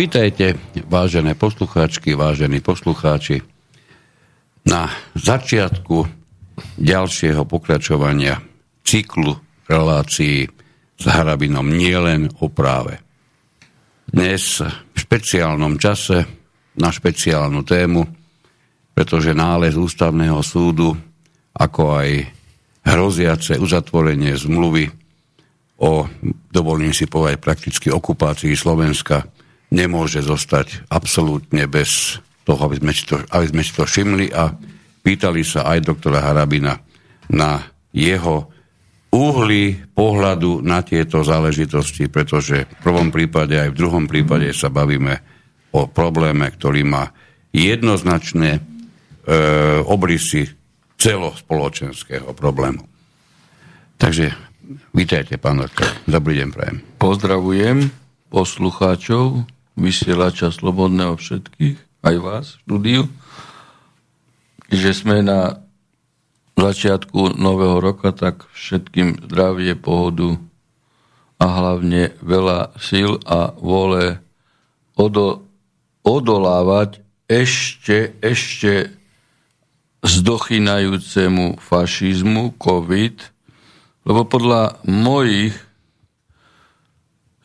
Vítajte, vážené poslucháčky, vážení poslucháči, na začiatku ďalšieho pokračovania cyklu relácií s Harabinom nielen o práve. Dnes v špeciálnom čase na špeciálnu tému, pretože nález ústavného súdu, ako aj hroziace uzatvorenie zmluvy o, dovolím si povedať, prakticky okupácii Slovenska nemôže zostať absolútne bez toho, aby sme, si to, aby sme si to všimli a pýtali sa aj doktora Harabina na jeho uhly pohľadu na tieto záležitosti, pretože v prvom prípade aj v druhom prípade sa bavíme o probléme, ktorý má jednoznačné e, obrysy celospoločenského problému. Takže vítajte, pán doktor. Dobrý deň, prajem. Pozdravujem poslucháčov vysielača Slobodného všetkých, aj vás v štúdiu, že sme na začiatku nového roka, tak všetkým zdravie, pohodu a hlavne veľa síl a vole odo, odolávať ešte, ešte zdochynajúcemu fašizmu, COVID, lebo podľa mojich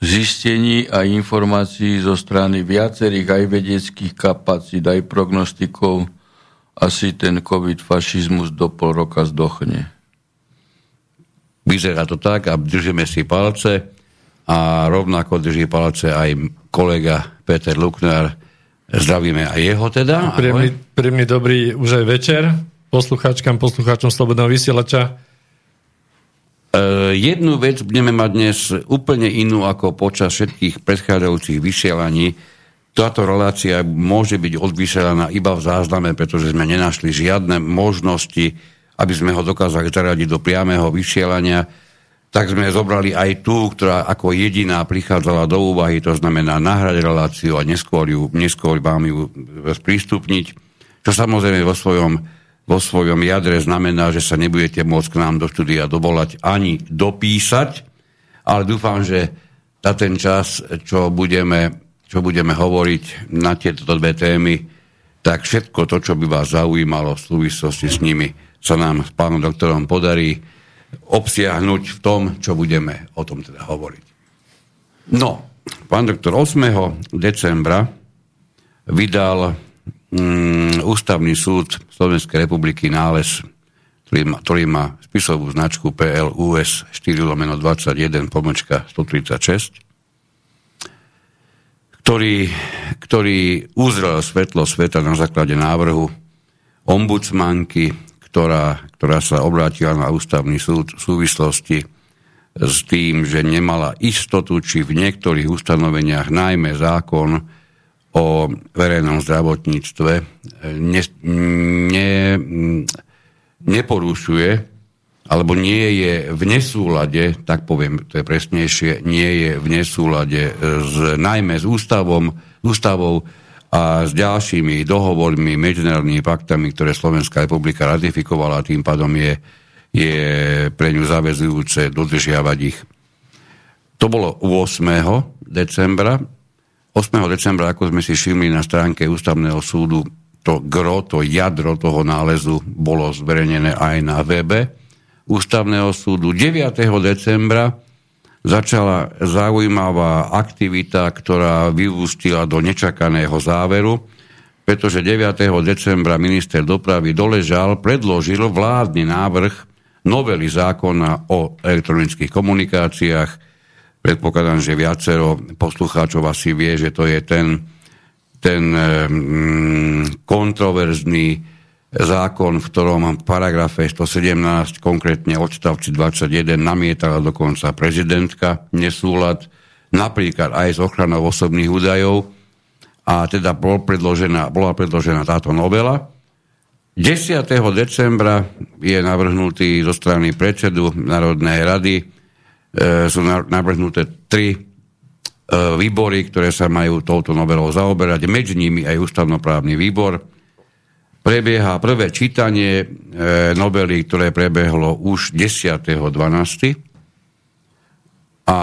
zistení a informácií zo strany viacerých aj vedeckých kapacít, aj prognostikov, asi ten COVID fašizmus do pol roka zdochne. Vyzerá to tak a držíme si palce a rovnako drží palce aj kolega Peter Luknár. Zdravíme aj jeho teda. Príjemný, príjemný dobrý už aj večer poslucháčkam, poslucháčom Slobodného vysielača. E, jednu vec budeme mať dnes úplne inú ako počas všetkých predchádzajúcich vysielaní. Táto relácia môže byť odvysielaná iba v zázname, pretože sme nenašli žiadne možnosti, aby sme ho dokázali zaradiť do priamého vysielania. Tak sme zobrali aj tú, ktorá ako jediná prichádzala do úvahy, to znamená nahrať reláciu a neskôr, ju, neskôr vám ju sprístupniť, čo samozrejme vo svojom vo svojom jadre znamená, že sa nebudete môcť k nám do štúdia dovolať ani dopísať, ale dúfam, že za ten čas, čo budeme, čo budeme hovoriť na tieto dve témy, tak všetko to, čo by vás zaujímalo v súvislosti s nimi, sa nám s pánom doktorom podarí obsiahnuť v tom, čo budeme o tom teda hovoriť. No, pán doktor 8. decembra vydal mm, ústavný súd Slovenskej republiky nález, ktorý má, ktorý má spisovú značku PLUS 4 lomeno 21 pomočka 136, ktorý, ktorý uzrel svetlo sveta na základe návrhu ombudsmanky, ktorá, ktorá sa obrátila na ústavný súd v súvislosti s tým, že nemala istotu, či v niektorých ustanoveniach, najmä zákon o verejnom zdravotníctve ne, ne, neporušuje alebo nie je v nesúlade, tak poviem, to je presnejšie, nie je v nesúlade s, najmä s ústavom, ústavou a s ďalšími dohovormi, medzinárodnými paktami, ktoré Slovenská republika ratifikovala a tým pádom je, je pre ňu zavezujúce dodržiavať ich. To bolo 8. decembra 8. decembra, ako sme si všimli na stránke Ústavného súdu, to gro, to jadro toho nálezu bolo zverejnené aj na webe Ústavného súdu. 9. decembra začala zaujímavá aktivita, ktorá vyústila do nečakaného záveru, pretože 9. decembra minister dopravy doležal, predložil vládny návrh novely zákona o elektronických komunikáciách, Predpokladám, že viacero poslucháčov asi vie, že to je ten, ten mm, kontroverzný zákon, v ktorom v paragrafe 117, konkrétne odstavci 21, namietala dokonca prezidentka nesúlad, napríklad aj s ochranou osobných údajov a teda bol predložená, bola predložená táto novela. 10. decembra je navrhnutý zo strany predsedu Národnej rady sú navrhnuté tri e, výbory, ktoré sa majú touto novelou zaoberať, medzi nimi aj ústavnoprávny výbor. Prebieha prvé čítanie e, novely, ktoré prebehlo už 10.12. A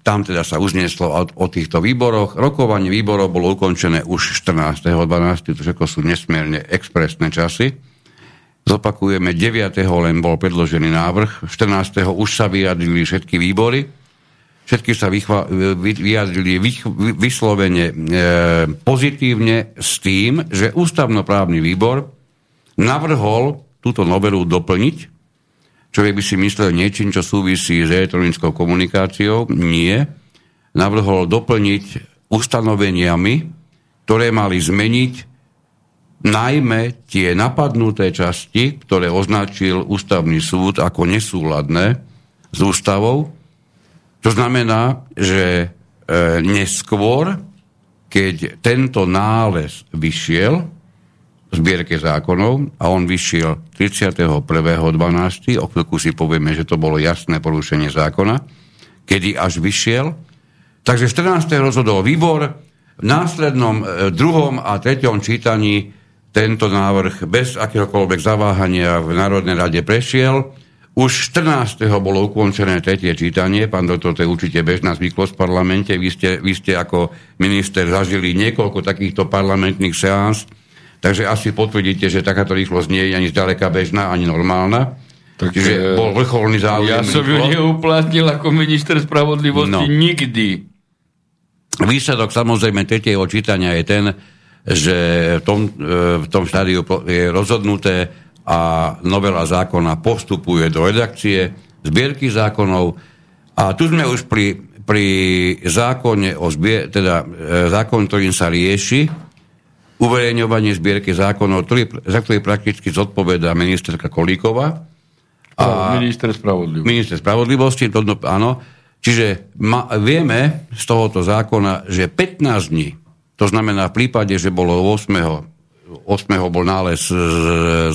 tam teda sa uzneslo o, o týchto výboroch. Rokovanie výborov bolo ukončené už 14.12., to všetko sú nesmierne expresné časy. Zopakujeme, 9. len bol predložený návrh, 14. už sa vyjadrili všetky výbory, všetky sa vychva, vyjadrili vych, vyslovene e, pozitívne s tým, že ústavnoprávny výbor navrhol túto novelu doplniť Človek by si myslel niečím, čo súvisí s elektronickou komunikáciou. Nie. Navrhol doplniť ustanoveniami, ktoré mali zmeniť najmä tie napadnuté časti, ktoré označil ústavný súd ako nesúladné s ústavou. To znamená, že e, neskôr, keď tento nález vyšiel, zbierke zákonov a on vyšiel 31.12. O chvíľku si povieme, že to bolo jasné porušenie zákona, kedy až vyšiel. Takže 14. rozhodol výbor, v následnom e, druhom a treťom čítaní tento návrh bez akéhokoľvek zaváhania v Národnej rade prešiel. Už 14. bolo ukončené tretie čítanie, pán doktor, to je určite bežná zvyklosť v parlamente, vy ste, vy ste ako minister zažili niekoľko takýchto parlamentných seáns, Takže asi potvrdíte, že takáto rýchlosť nie je ani zďaleka bežná, ani normálna. Tak, Čiže bol vrcholný záujem. Ja som ju neuplatnil ako minister spravodlivosti no. nikdy. Výsledok samozrejme tretieho čítania je ten, že v tom, e, v tom štádiu je rozhodnuté a novela zákona postupuje do redakcie, zbierky zákonov a tu sme už pri, pri zákone o zbier, teda e, zákon, ktorým sa rieši uverejňovanie zbierky zákonov, ktorý, za ktorý prakticky zodpoveda ministerka Kolíková. A minister spravodlivosti. Minister spravodlivosti, to, no, áno. Čiže ma, vieme z tohoto zákona, že 15 dní, to znamená v prípade, že bolo 8. 8. bol nález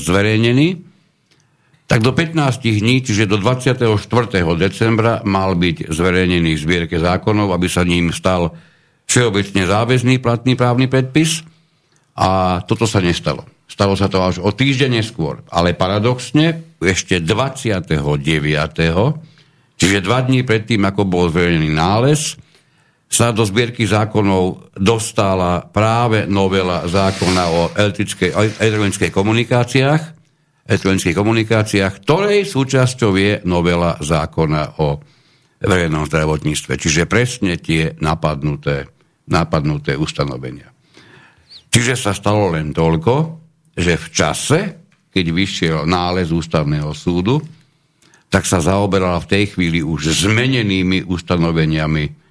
zverejnený, tak do 15 dní, čiže do 24. decembra mal byť zverejnený v zbierke zákonov, aby sa ním stal všeobecne záväzný platný právny predpis. A toto sa nestalo. Stalo sa to až o týždeň neskôr. Ale paradoxne, ešte 29. čiže dva dní predtým, ako bol zverejnený nález, sa do zbierky zákonov dostala práve novela zákona o elektronických komunikáciách, elektronických komunikáciách, ktorej súčasťou je novela zákona o verejnom zdravotníctve. Čiže presne tie napadnuté, napadnuté ustanovenia. Čiže sa stalo len toľko, že v čase, keď vyšiel nález ústavného súdu, tak sa zaoberala v tej chvíli už zmenenými ustanoveniami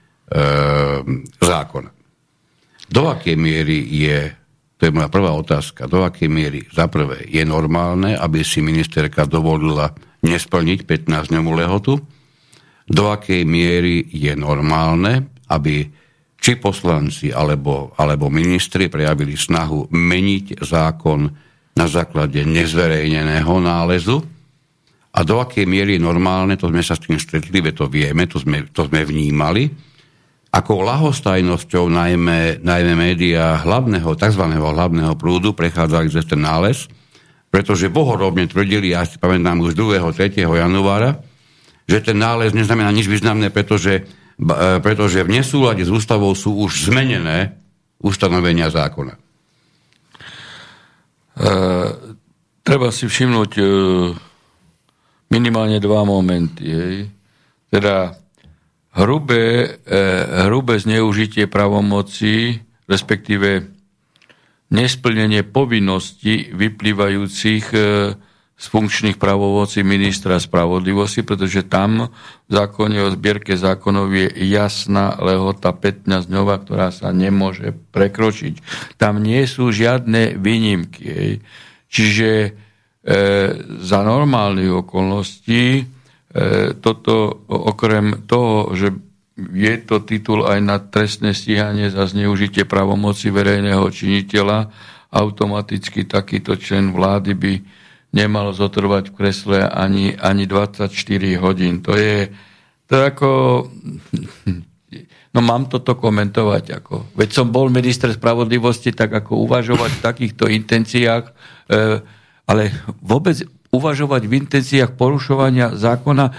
zákona. Do akej miery je, to je moja prvá otázka, do akej miery, za prvé, je normálne, aby si ministerka dovolila nesplniť 15-dňovú lehotu, do akej miery je normálne, aby či poslanci alebo, alebo ministri prejavili snahu meniť zákon na základe nezverejneného nálezu a do akej miery je normálne, to sme sa s tým stretli, to vieme, to sme, to sme vnímali, ako lahostajnosťou najmä, najmä médiá hlavného, tzv. hlavného prúdu prechádzali cez ten nález, pretože bohorovne tvrdili, ja si pamätám už 2. 3. januára, že ten nález neznamená nič významné, pretože E, pretože v nesúlade s ústavou sú už zmenené ustanovenia zákona. E, treba si všimnúť e, minimálne dva momenty. Hej. Teda hrubé, e, hrubé zneužitie pravomoci, respektíve nesplnenie povinností vyplývajúcich e, z funkčných pravovocí ministra spravodlivosti, pretože tam v zákone o zbierke zákonov je jasná lehota 15 dňová, ktorá sa nemôže prekročiť. Tam nie sú žiadne výnimky. Čiže e, za normálnych okolností toto okrem toho, že je to titul aj na trestné stíhanie za zneužitie pravomoci verejného činiteľa, automaticky takýto člen vlády by nemalo zotrvať v kresle ani, ani 24 hodín. To je, to ako... No mám toto komentovať. Ako. Veď som bol minister spravodlivosti, tak ako uvažovať v takýchto intenciách, e, ale vôbec uvažovať v intenciách porušovania zákona, e,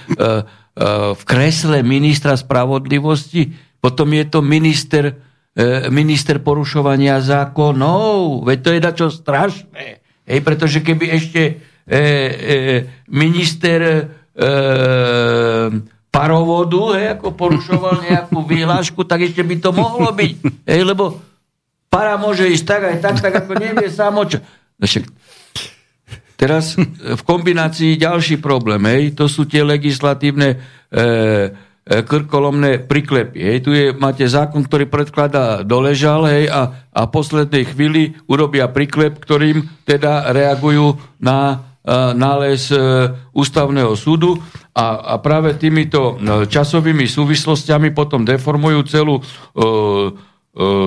v kresle ministra spravodlivosti, potom je to minister, e, minister porušovania zákonov. Veď to je dačo strašné. Hej, pretože keby ešte e, e, minister e, parovodu, hej, ako porušoval nejakú výhlášku, tak ešte by to mohlo byť. Hej, lebo para môže ísť tak aj tak, tak ako nevie sám čo. No teraz v kombinácii ďalší problém, hej, to sú tie legislatívne e, E, krkolomné priklepy. Hej. Tu je, máte zákon, ktorý predkladá doležal hej, a, a poslednej chvíli urobia priklep, ktorým teda reagujú na uh, nález uh, ústavného súdu a, a práve týmito uh, časovými súvislostiami potom deformujú celú E,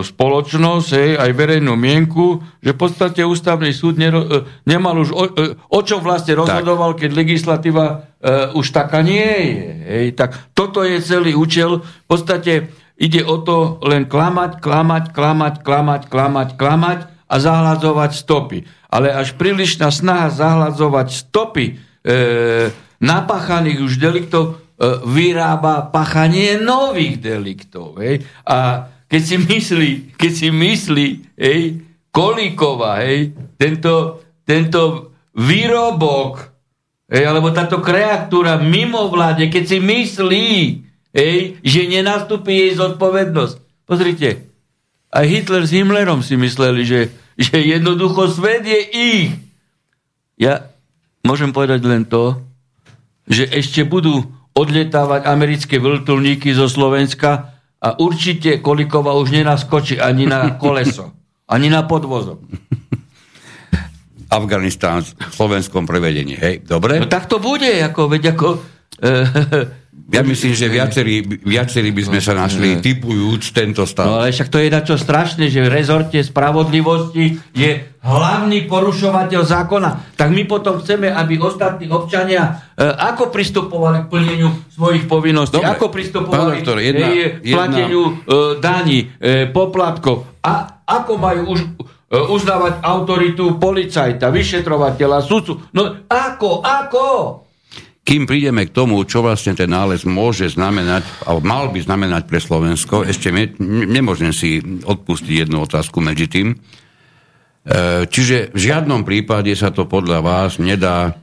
spoločnosť, hej, aj verejnú mienku, že v podstate ústavný súd nero, e, nemal už o, e, o čom vlastne rozhodoval, tak. keď legislatíva uh, už taká nie je. Hej. Tak toto je celý účel. V podstate ide o to len klamať, klamať, klamať, klamať, klamať, klamať a zahladzovať stopy. Ale až prílišná snaha zahladzovať stopy e, napáchaných už deliktov e, vyrába pachanie nových deliktov. Hej. A keď si myslí, keď si myslí, hej, Kolíková, hej, tento, tento výrobok, hej, alebo táto kreatúra mimo vláde, keď si myslí, hej, že nenastupí jej zodpovednosť. Pozrite, aj Hitler s Himmlerom si mysleli, že, že jednoducho svet je ich. Ja môžem povedať len to, že ešte budú odlietávať americké vrtulníky zo Slovenska a určite Kolikova už nenaskočí ani na koleso, ani na podvozok. Afganistán v slovenskom prevedení, hej, dobre? No tak to bude, ako, veď ako... Eh, ja myslím, že viacerí, viacerí by sme sa našli typujúc tento stav. No ale však to je na čo strašné, že v rezorte spravodlivosti je hlavný porušovateľ zákona. Tak my potom chceme, aby ostatní občania e, ako pristupovali k plneniu svojich povinností, Dobre. ako pristupovali doktor, jedna, k plateniu jedna... e, daní, e, poplatkov a ako majú už uznávať autoritu policajta, vyšetrovateľa, sudcu. No ako, ako? Kým prídeme k tomu, čo vlastne ten nález môže znamenať, alebo mal by znamenať pre Slovensko, ešte ne, nemôžem si odpustiť jednu otázku medzi tým. E, čiže v žiadnom prípade sa to podľa vás nedá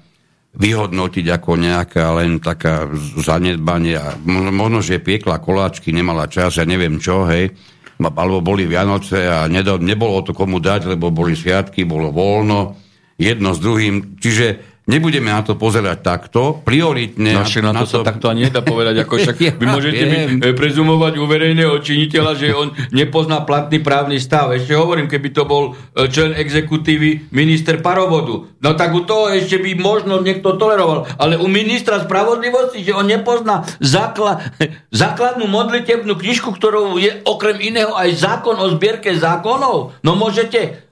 vyhodnotiť ako nejaká len taká zanedbanie. Možno, že piekla koláčky, nemala čas, ja neviem čo, hej, alebo boli Vianoce a nebolo to komu dať, lebo boli sviatky, bolo voľno, jedno s druhým. Čiže Nebudeme na to pozerať takto, prioritne... No, na, na to, to sa takto ani nedá povedať, ako však ja, vy môžete mi prezumovať u verejného činiteľa, že on nepozná platný právny stav. Ešte hovorím, keby to bol e, člen exekutívy minister parovodu. No tak u toho ešte by možno niekto toleroval. Ale u ministra spravodlivosti, že on nepozná zákla, základnú modlitebnú knižku, ktorou je okrem iného aj zákon o zbierke zákonov, no môžete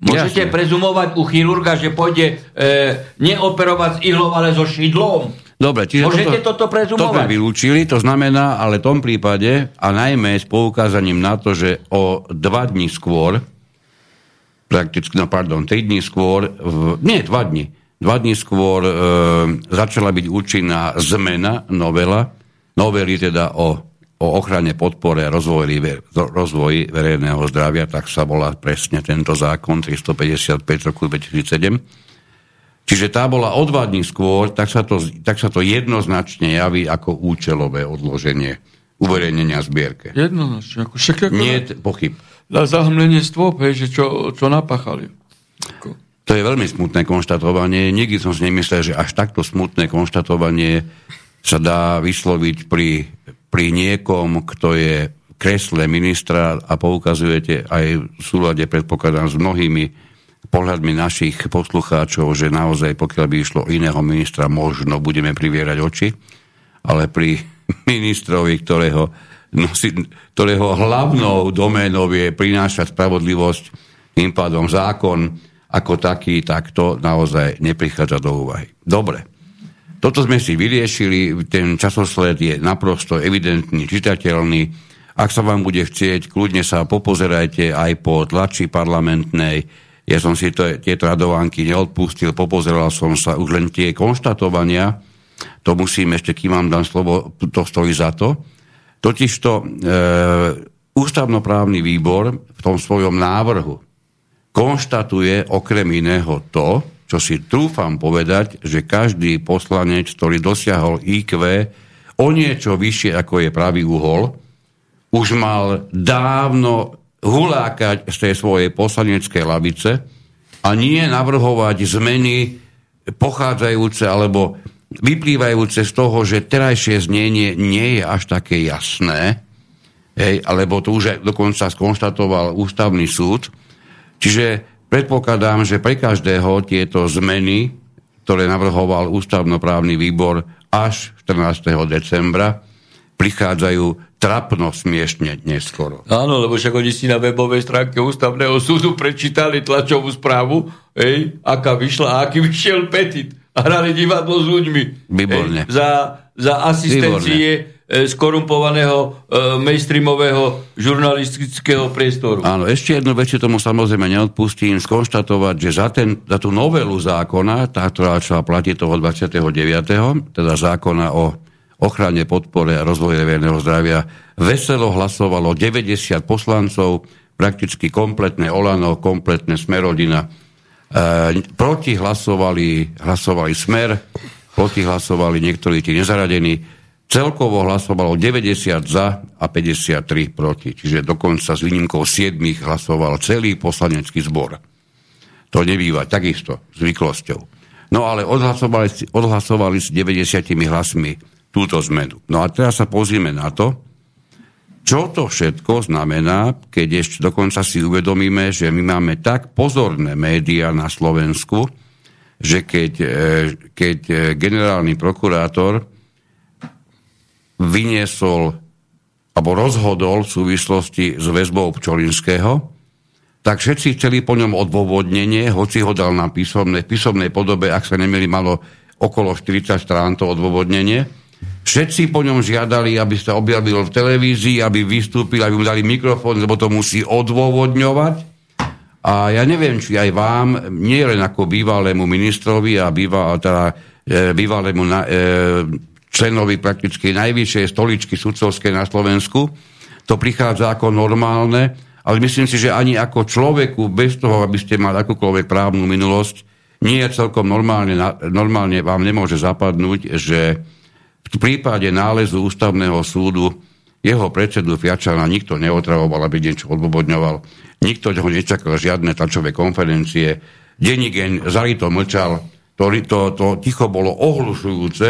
Môžete Jasne. prezumovať u chirurga, že pôjde e, neoperovať s ihlou, ale so šidlom? Dobre, čiže Môžete toto, toto prezumovať? To sme vylúčili, to znamená, ale v tom prípade, a najmä s poukázaním na to, že o dva dní skôr, prakticky, no pardon, tri dní skôr, v, nie, dva dní, dva dní skôr e, začala byť účinná zmena novela, novely teda o o ochrane, podpore a rozvoji, rozvoji verejného zdravia, tak sa volá presne tento zákon 355 roku 2007. Čiže tá bola o dva dní skôr, tak sa, to, tak sa to jednoznačne javí ako účelové odloženie uverejnenia zbierke. Jednoznačne. Ako, však ako Nie pochyb. Na zahmlenie stôp, hej, že čo, čo napáchali. Ako. To je veľmi smutné konštatovanie. Nikdy som si nemyslel, že až takto smutné konštatovanie sa dá vysloviť pri pri niekom, kto je kresle ministra a poukazujete aj v súlade, predpokladám, s mnohými pohľadmi našich poslucháčov, že naozaj, pokiaľ by išlo iného ministra, možno budeme privierať oči, ale pri ministrovi, ktorého, nosi, ktorého hlavnou doménou je prinášať spravodlivosť, tým pádom zákon ako taký, tak to naozaj neprichádza do úvahy. Dobre. Toto sme si vyriešili, ten časosled je naprosto evidentný, čitateľný. Ak sa vám bude chcieť, kľudne sa popozerajte aj po tlači parlamentnej. Ja som si to, tieto radovánky neodpustil, popozeral som sa už len tie konštatovania, To musím ešte, kým vám dám slovo, to stojí za to. Totižto e, ústavnoprávny výbor v tom svojom návrhu konštatuje okrem iného to, čo si trúfam povedať, že každý poslanec, ktorý dosiahol IQ o niečo vyššie ako je pravý uhol, už mal dávno hulákať z tej svojej poslaneckej lavice a nie navrhovať zmeny pochádzajúce alebo vyplývajúce z toho, že terajšie znenie nie je až také jasné, hej, alebo to už dokonca skonštatoval ústavný súd. Čiže predpokladám, že pre každého tieto zmeny, ktoré navrhoval ústavnoprávny výbor až 14. decembra, prichádzajú trapno smiešne neskoro. Áno, lebo však oni si na webovej stránke ústavného súdu prečítali tlačovú správu, ej, aká vyšla aký vyšiel petit. A hrali divadlo s ľuďmi. Výborne. Ej, za, za asistencie Výborne. Skorumpovaného e, mainstreamového žurnalistického priestoru. Áno, ešte jednu vec, tomu samozrejme neodpustím, skonštatovať, že za, ten, za tú novelu zákona, tá, ktorá začala platiť toho 29., teda zákona o ochrane, podpore a rozvoje verejného zdravia veselo hlasovalo 90 poslancov, prakticky kompletné Olano, kompletné Smerodina. E, proti hlasovali, hlasovali Smer, proti hlasovali niektorí tí nezaradení. Celkovo hlasovalo 90 za a 53 proti. Čiže dokonca s výnimkou 7 hlasoval celý poslanecký zbor. To nebýva takisto zvyklosťou. No ale odhlasovali, odhlasovali s 90 hlasmi túto zmenu. No a teraz sa pozrieme na to, čo to všetko znamená, keď ešte dokonca si uvedomíme, že my máme tak pozorné médiá na Slovensku, že keď, e, keď e, generálny prokurátor vyniesol alebo rozhodol v súvislosti s väzbou Pčolinského, tak všetci chceli po ňom odôvodnenie, hoci ho dal na písomnej, písomnej podobe, ak sa nemili malo okolo 40 strán to odôvodnenie, Všetci po ňom žiadali, aby sa objavil v televízii, aby vystúpil, aby mu dali mikrofón, lebo to musí odôvodňovať. A ja neviem, či aj vám, nie len ako bývalému ministrovi a býva, teda, e, bývalému na, e, členovi prakticky najvyššej stoličky sudcovskej na Slovensku, to prichádza ako normálne, ale myslím si, že ani ako človeku, bez toho, aby ste mali akúkoľvek právnu minulosť, nie je celkom normálne, normálne vám nemôže zapadnúť, že v prípade nálezu ústavného súdu jeho predsedu Fiačana nikto neotravoval, aby niečo odbobodňoval. Nikto ho nečakal žiadne tlačové konferencie. Denník zalito mlčal. To, to, to ticho bolo ohlušujúce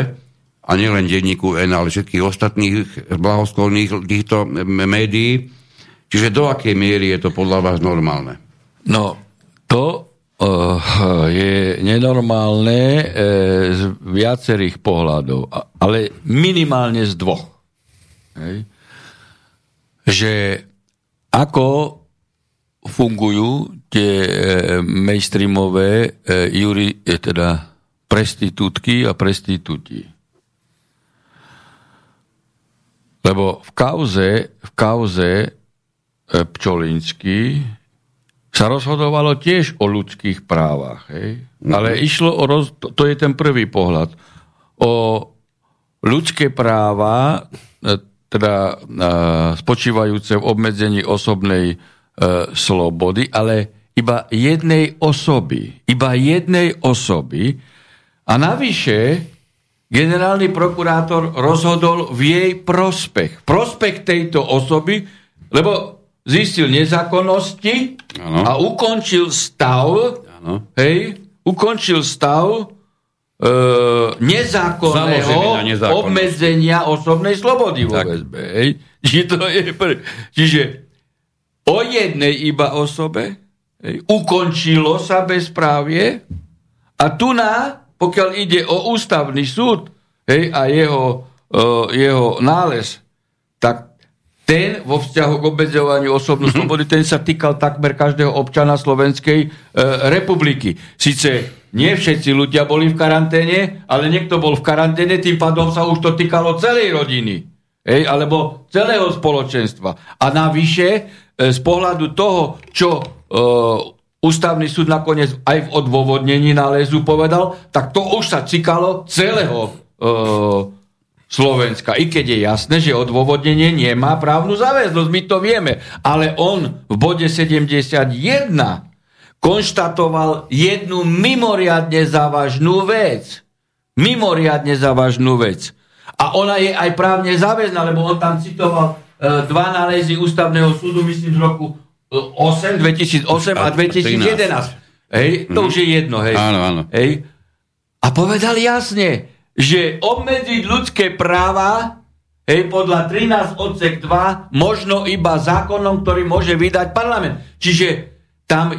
a nielen denníku N, ale všetkých ostatných blahoskolných týchto médií. Čiže do akej miery je to podľa vás normálne? No, to Uh, je nenormálne uh, z viacerých pohľadov, ale minimálne z dvoch. Hej. Že ako fungujú tie uh, mainstreamové juri, teda prestitútky a prestitúti. Lebo v kauze, v kauze Pčolinsky sa rozhodovalo tiež o ľudských právach. Hej? Mm-hmm. Ale išlo o, roz, to, je ten prvý pohľad, o ľudské práva, e, teda e, spočívajúce v obmedzení osobnej e, slobody, ale iba jednej osoby. Iba jednej osoby. A navyše generálny prokurátor rozhodol v jej prospech. Prospech tejto osoby, lebo zistil nezákonnosti ano. a ukončil stav, ano. hej, ukončil stav e, nezákonného obmedzenia osobnej slobody vo väzbe. Hej. Čiže, to je Čiže o jednej iba osobe hej, ukončilo sa bezprávie a tu na, pokiaľ ide o ústavný súd hej, a jeho, e, jeho nález, tak ten vo vzťahu k obmedzovaniu osobnú mm-hmm. slobody, ten sa týkal takmer každého občana Slovenskej e, republiky. Sice nie všetci ľudia boli v karanténe, ale niekto bol v karanténe, tým pádom sa už to týkalo celej rodiny. Ej, alebo celého spoločenstva. A navyše, e, z pohľadu toho, čo e, ústavný súd nakoniec aj v odôvodnení nálezu povedal, tak to už sa cikalo celého Slovenska. I keď je jasné, že odôvodnenie nemá právnu záväznosť, my to vieme. Ale on v bode 71 konštatoval jednu mimoriadne závažnú vec. Mimoriadne závažnú vec. A ona je aj právne záväzná, lebo on tam citoval e, dva nálezy ústavného súdu, myslím, z roku 8, e, 2008 a 2011. Hej, to mm. už je jedno, hej. Áno, áno. Hej. A povedal jasne, že obmedziť ľudské práva hej, podľa 13 odsek 2 možno iba zákonom, ktorý môže vydať parlament. Čiže tam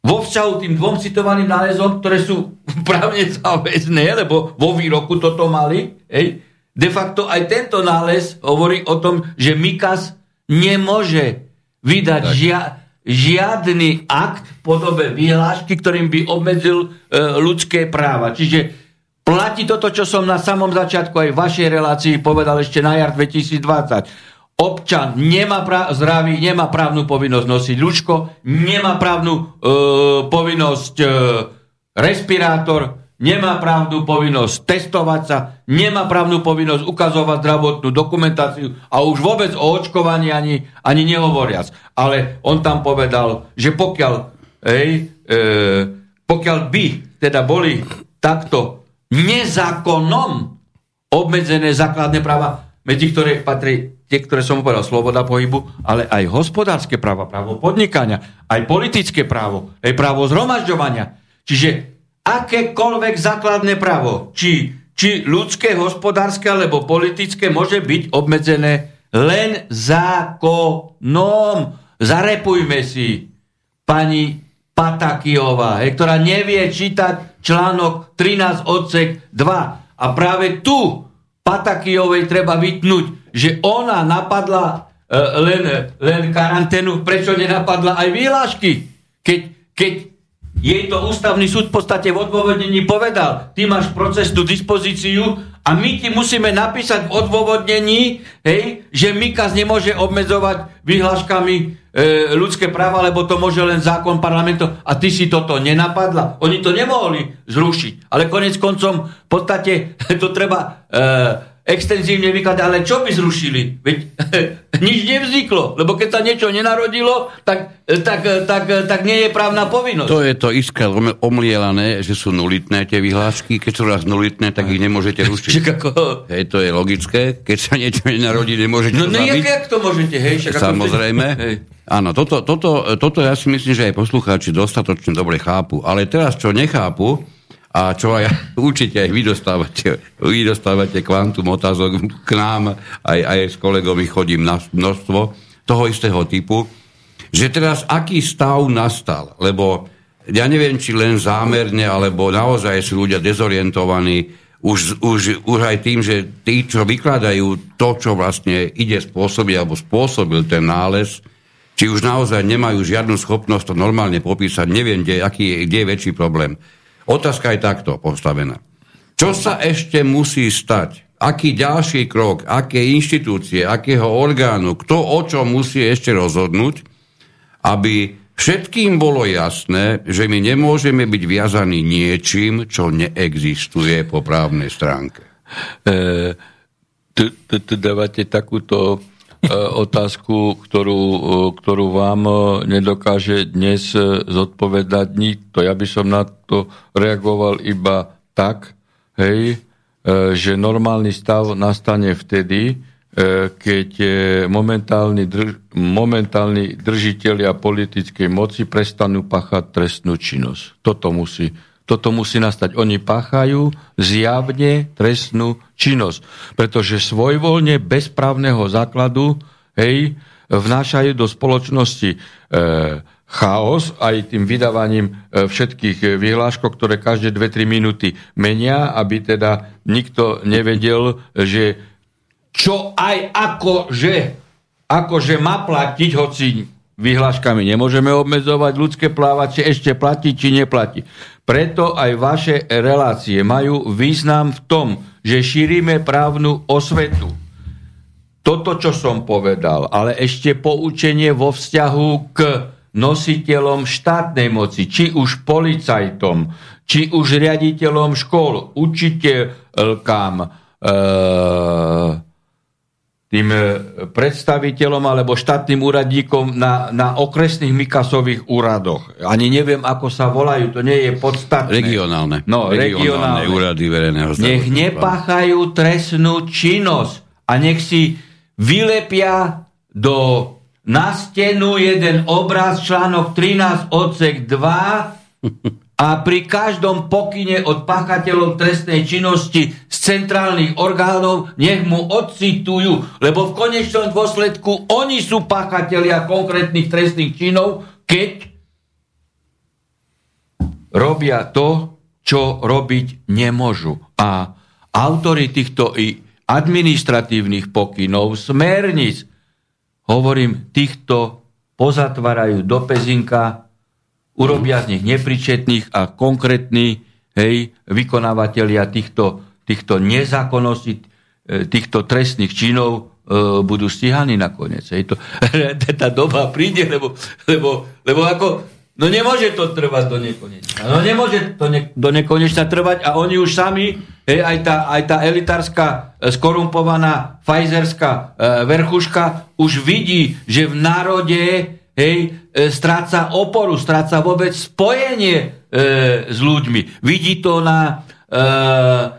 vo vzťahu tým dvom citovaným nálezom, ktoré sú právne záväzné, lebo vo výroku toto mali, hej, de facto aj tento nález hovorí o tom, že Mikas nemôže vydať žia, žiadny akt v podobe vyhlášky, ktorým by obmedzil e, ľudské práva. Čiže Platí toto, čo som na samom začiatku aj v vašej relácii povedal ešte na jar 2020. Občan nemá pra- zdravý, nemá právnu povinnosť nosiť ľučko, nemá právnu e, povinnosť e, respirátor, nemá právnu povinnosť testovať sa, nemá právnu povinnosť ukazovať zdravotnú dokumentáciu a už vôbec o očkovaní ani, ani nehovoriac. Ale on tam povedal, že pokiaľ, hej, e, pokiaľ by teda boli takto nezákonom obmedzené základné práva, medzi ktoré patrí tie, ktoré som povedal, sloboda pohybu, ale aj hospodárske práva, právo podnikania, aj politické právo, aj právo zhromažďovania. Čiže akékoľvek základné právo, či, či ľudské, hospodárske alebo politické, môže byť obmedzené len zákonom. Zarepujme si, pani Patakijová, ktorá nevie čítať článok 13 odsek 2. A práve tu Patakijovej treba vytnúť, že ona napadla e, len, len karanténu, prečo nenapadla aj výlášky? Keď, keď jej to ústavný súd v podstate v odôvodnení povedal, ty máš procesnú dispozíciu a my ti musíme napísať v odôvodnení, hej, že Mikas nemôže obmedzovať vyhláškami e, ľudské práva, lebo to môže len zákon parlamentu a ty si toto nenapadla. Oni to nemohli zrušiť. Ale konec koncom v podstate to treba e, extenzívne vykladať, ale čo by zrušili? Veď nič nevzniklo, lebo keď sa niečo nenarodilo, tak, tak, tak, tak nie je právna povinnosť. To je to iskra omlielané, že sú nulitné tie vyhlášky, keď sú raz nulitné, tak ich nemôžete rušiť. ako... Hej, to je logické, keď sa niečo nenarodí, nemôžete no, to no, zabiť. jak to môžete, hej? Však Samozrejme. Hej. Áno, toto, toto, toto ja si myslím, že aj poslucháči dostatočne dobre chápu. Ale teraz, čo nechápu, a čo aj určite aj vy dostávate, vy dostávate kvantum otázok k nám, aj, aj s kolegovi chodím na množstvo toho istého typu, že teraz aký stav nastal, lebo ja neviem, či len zámerne, alebo naozaj sú ľudia dezorientovaní už, už, už aj tým, že tí, čo vykladajú to, čo vlastne ide spôsobiť, alebo spôsobil ten nález, či už naozaj nemajú žiadnu schopnosť to normálne popísať, neviem, kde, aký, kde je väčší problém. Otázka je takto postavená. Čo sa ešte musí stať? Aký ďalší krok, aké inštitúcie, akého orgánu, kto o čo musí ešte rozhodnúť, aby všetkým bolo jasné, že my nemôžeme byť viazaní niečím, čo neexistuje po právnej stránke. E, tu, tu, dávate takúto otázku, ktorú, e, ktorú vám e, nedokáže dnes zodpovedať nikto. Ja by som na to reagoval iba tak, hej, že normálny stav nastane vtedy, keď momentálni, drž, momentálni držiteľia politickej moci prestanú páchať trestnú činnosť. Toto musí, toto musí nastať. Oni páchajú zjavne trestnú činnosť, pretože svojvoľne bez právneho základu hej, vnášajú do spoločnosti e, chaos aj tým vydávaním e, všetkých vyhláškov, ktoré každé 2-3 minúty menia, aby teda nikto nevedel, že čo aj akože, akože má platiť, hoci vyhláškami nemôžeme obmedzovať ľudské plávače, ešte platí či neplatí. Preto aj vaše relácie majú význam v tom, že šírime právnu osvetu. Toto, čo som povedal, ale ešte poučenie vo vzťahu k nositeľom štátnej moci, či už policajtom, či už riaditeľom škôl, učite, kam e, tým e, predstaviteľom alebo štátnym úradníkom na, na okresných Mikasových úradoch. Ani neviem, ako sa volajú, to nie je podstatné. Regionálne. No, regionálne. regionálne úrady verejného Nech nepáchajú trestnú činnosť a nech si vylepia do na stenu jeden obraz, článok 13, odsek 2 a pri každom pokyne od páchateľov trestnej činnosti z centrálnych orgánov nech mu odcitujú, lebo v konečnom dôsledku oni sú páchatelia konkrétnych trestných činov, keď robia to, čo robiť nemôžu. A autory týchto i administratívnych pokynov, smerníc, hovorím, týchto pozatvárajú do pezinka urobia z nich nepričetných a konkrétni hej, vykonávateľia týchto, týchto nezákonností, e, týchto trestných činov e, budú stíhaní nakoniec. Hej. To, tá doba príde, lebo, lebo, lebo ako, no nemôže to trvať do nekonečna. No nemôže to ne, do nekonečna trvať a oni už sami, hej, aj, tá, aj tá elitárska, e, skorumpovaná Pfizerská e, verchuška už vidí, že v národe hej, e, stráca oporu, stráca vôbec spojenie e, s ľuďmi. Vidí to na e,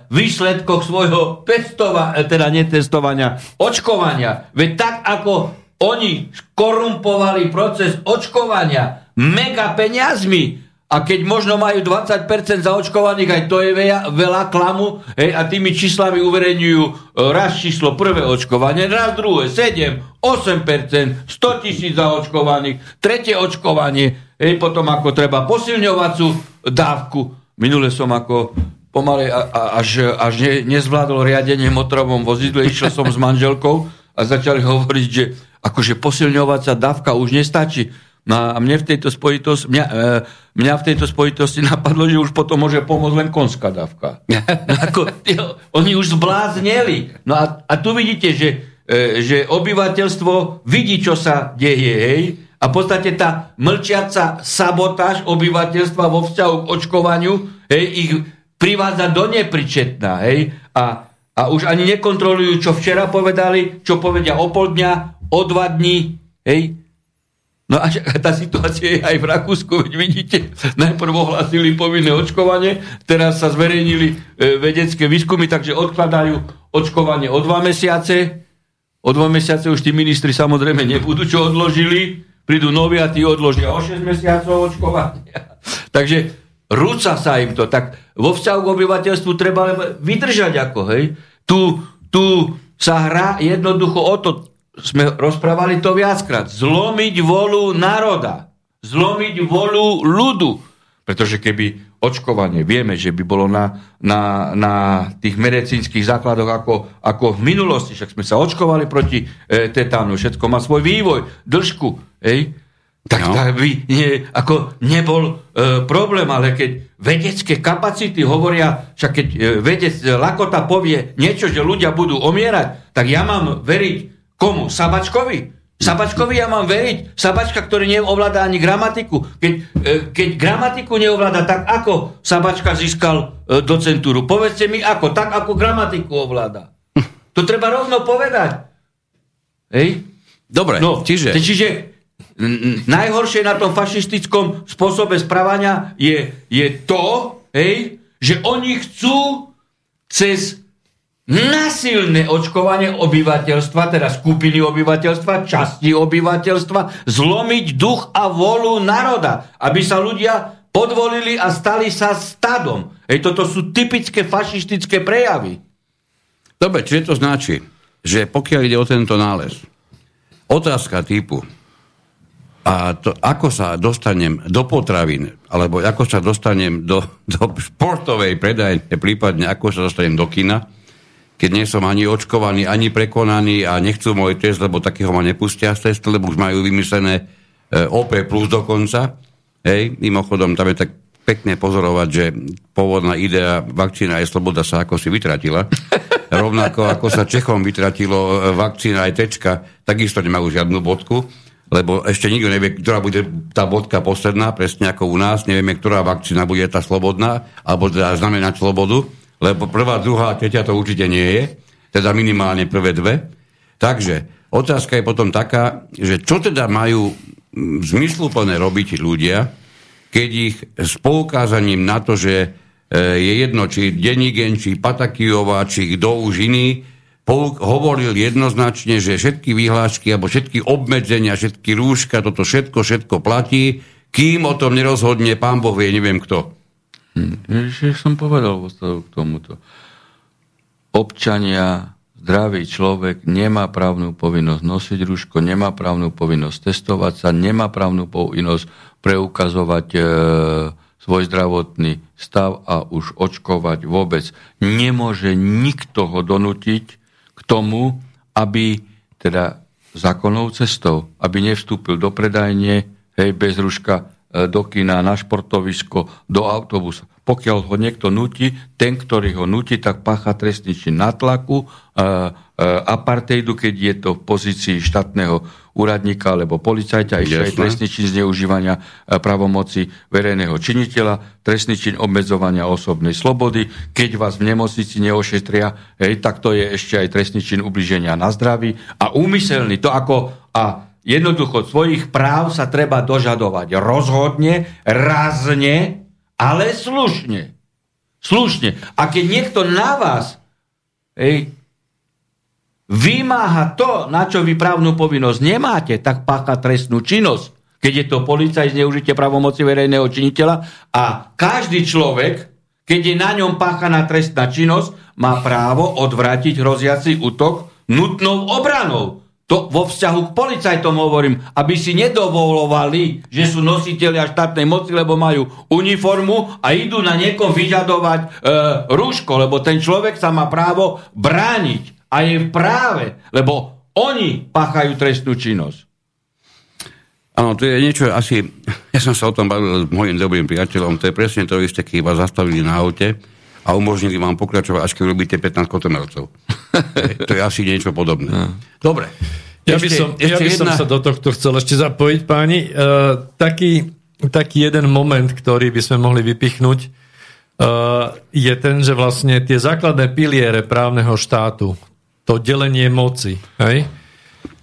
výsledkoch svojho testova, e, teda netestovania, očkovania. Veď tak, ako oni skorumpovali proces očkovania mega peniazmi, a keď možno majú 20% zaočkovaných, aj to je veľa, veľa klamu, hej, a tými číslami uverejňujú e, raz číslo prvé očkovanie, raz druhé, 7, 8%, 100 tisíc zaočkovaných, tretie očkovanie, hej, potom ako treba posilňovacú dávku. Minule som ako pomaly až, až ne, nezvládol riadenie motorovom vozidle, išiel som s manželkou a začali hovoriť, že akože posilňovacia dávka už nestačí No a mne v tejto spojitosti, mňa, e, mňa v tejto spojitosti napadlo, že už potom môže pomôcť len konská dávka. Ako, jo, oni už zblázneli. No a, a tu vidíte, že, e, že obyvateľstvo vidí, čo sa deje, hej, a v podstate tá mlčiaca sabotáž obyvateľstva vo vzťahu k očkovaniu, hej, ich privádza do nepričetná, hej, a, a už ani nekontrolujú, čo včera povedali, čo povedia o pol dňa, o dva dní, hej, No a tá situácia je aj v Rakúsku, veď vidíte, najprv ohlasili povinné očkovanie, teraz sa zverejnili e, vedecké výskumy, takže odkladajú očkovanie o dva mesiace. O dva mesiace už tí ministri samozrejme nebudú, čo odložili. Prídu noví a tí odložia o 6 mesiacov očkovanie. takže rúca sa im to. Tak vo vzťahu k obyvateľstvu treba vydržať ako, hej. Tu, tu sa hrá jednoducho o to, sme rozprávali to viackrát, zlomiť volu národa, zlomiť volu ľudu. Pretože keby očkovanie, vieme, že by bolo na, na, na tých medicínskych základoch ako, ako v minulosti, však sme sa očkovali proti e, tetánu, všetko má svoj vývoj, dĺžku, hej, tak, no. tak by nie, ako nebol e, problém, ale keď vedecké kapacity hovoria, však keď e, vedec Lakota povie niečo, že ľudia budú omierať, tak ja mám veriť Komu? Sabačkovi? Sabačkovi ja mám veriť? Sabačka, ktorý neovláda ani gramatiku. Keď, e, keď gramatiku neovláda, tak ako Sabačka získal e, docentúru? Povedzte mi ako, tak ako gramatiku ovláda. To treba rovno povedať. Hej? Dobre, no, čiže... čiže najhoršie na tom fašistickom spôsobe správania je, je to, hej, že oni chcú cez nasilné očkovanie obyvateľstva, teda skupiny obyvateľstva, časti obyvateľstva, zlomiť duch a volu národa, aby sa ľudia podvolili a stali sa stadom. Hej, toto sú typické fašistické prejavy. Dobre, čiže to značí, že pokiaľ ide o tento nález, otázka typu, a to, ako sa dostanem do potravín, alebo ako sa dostanem do, do športovej predajne, prípadne ako sa dostanem do kina, keď nie som ani očkovaný, ani prekonaný a nechcú môj test, lebo takého ma nepustia z testu, lebo už majú vymyslené e, OP plus dokonca. Hej, mimochodom, tam je tak pekne pozorovať, že pôvodná idea vakcína je sloboda sa ako si vytratila. Rovnako ako sa Čechom vytratilo e, vakcína aj tečka, takisto nemajú žiadnu bodku, lebo ešte nikto nevie, ktorá bude tá bodka posledná, presne ako u nás. Nevieme, ktorá vakcína bude tá slobodná, alebo teda znamenať slobodu lebo prvá, druhá, tretia to určite nie je, teda minimálne prvé dve. Takže otázka je potom taká, že čo teda majú mm, zmysluplné robiť ľudia, keď ich s poukázaním na to, že e, je jedno, či Denigen, či Patakijová, či kto už iný, hovoril jednoznačne, že všetky vyhlášky alebo všetky obmedzenia, všetky rúška, toto všetko, všetko platí, kým o tom nerozhodne pán Boh vie, neviem kto. Hm, som povedal k tomuto. Občania, zdravý človek nemá právnu povinnosť nosiť rúško, nemá právnu povinnosť testovať sa, nemá právnu povinnosť preukazovať e, svoj zdravotný stav a už očkovať vôbec. Nemôže nikto ho donútiť k tomu, aby teda zákonnou cestou, aby nevstúpil do predajne, hej, bez ruška, do kina, na športovisko, do autobusu. Pokiaľ ho niekto nutí, ten, ktorý ho nutí, tak pácha trestný čin na tlaku, e, e, apartheidu, keď je to v pozícii štátneho úradníka alebo policajta, ešte aj trestný čin zneužívania e, pravomoci verejného činiteľa, trestný čin obmedzovania osobnej slobody, keď vás v nemocnici neošetria, hej, tak to je ešte aj trestný čin ubliženia na zdraví. A úmyselný, to ako a jednoducho svojich práv sa treba dožadovať rozhodne, razne, ale slušne. Slušne. A keď niekto na vás hej, vymáha to, na čo vy právnu povinnosť nemáte, tak pácha trestnú činnosť. Keď je to policaj zneužitie pravomoci verejného činiteľa a každý človek, keď je na ňom páchaná trestná činnosť, má právo odvrátiť hroziaci útok nutnou obranou. To vo vzťahu k policajtom hovorím, aby si nedovolovali, že sú nositeľia štátnej moci, lebo majú uniformu a idú na niekom vyžadovať e, rúško, lebo ten človek sa má právo brániť a je v práve, lebo oni páchajú trestnú činnosť. Áno, to je niečo asi, ja som sa o tom bavil s mojim dobrým priateľom, to je presne to isté, keď vás zastavili na aute a umožnili vám pokračovať, až keď robíte 15 kotomelcov. to je asi niečo podobné. No. Dobre. Ja ešte, by som, ešte ja by jedna... som sa do tohto chcel ešte zapojiť, páni. Uh, taký, taký jeden moment, ktorý by sme mohli vypichnúť, uh, je ten, že vlastne tie základné piliere právneho štátu, to delenie moci. Hej?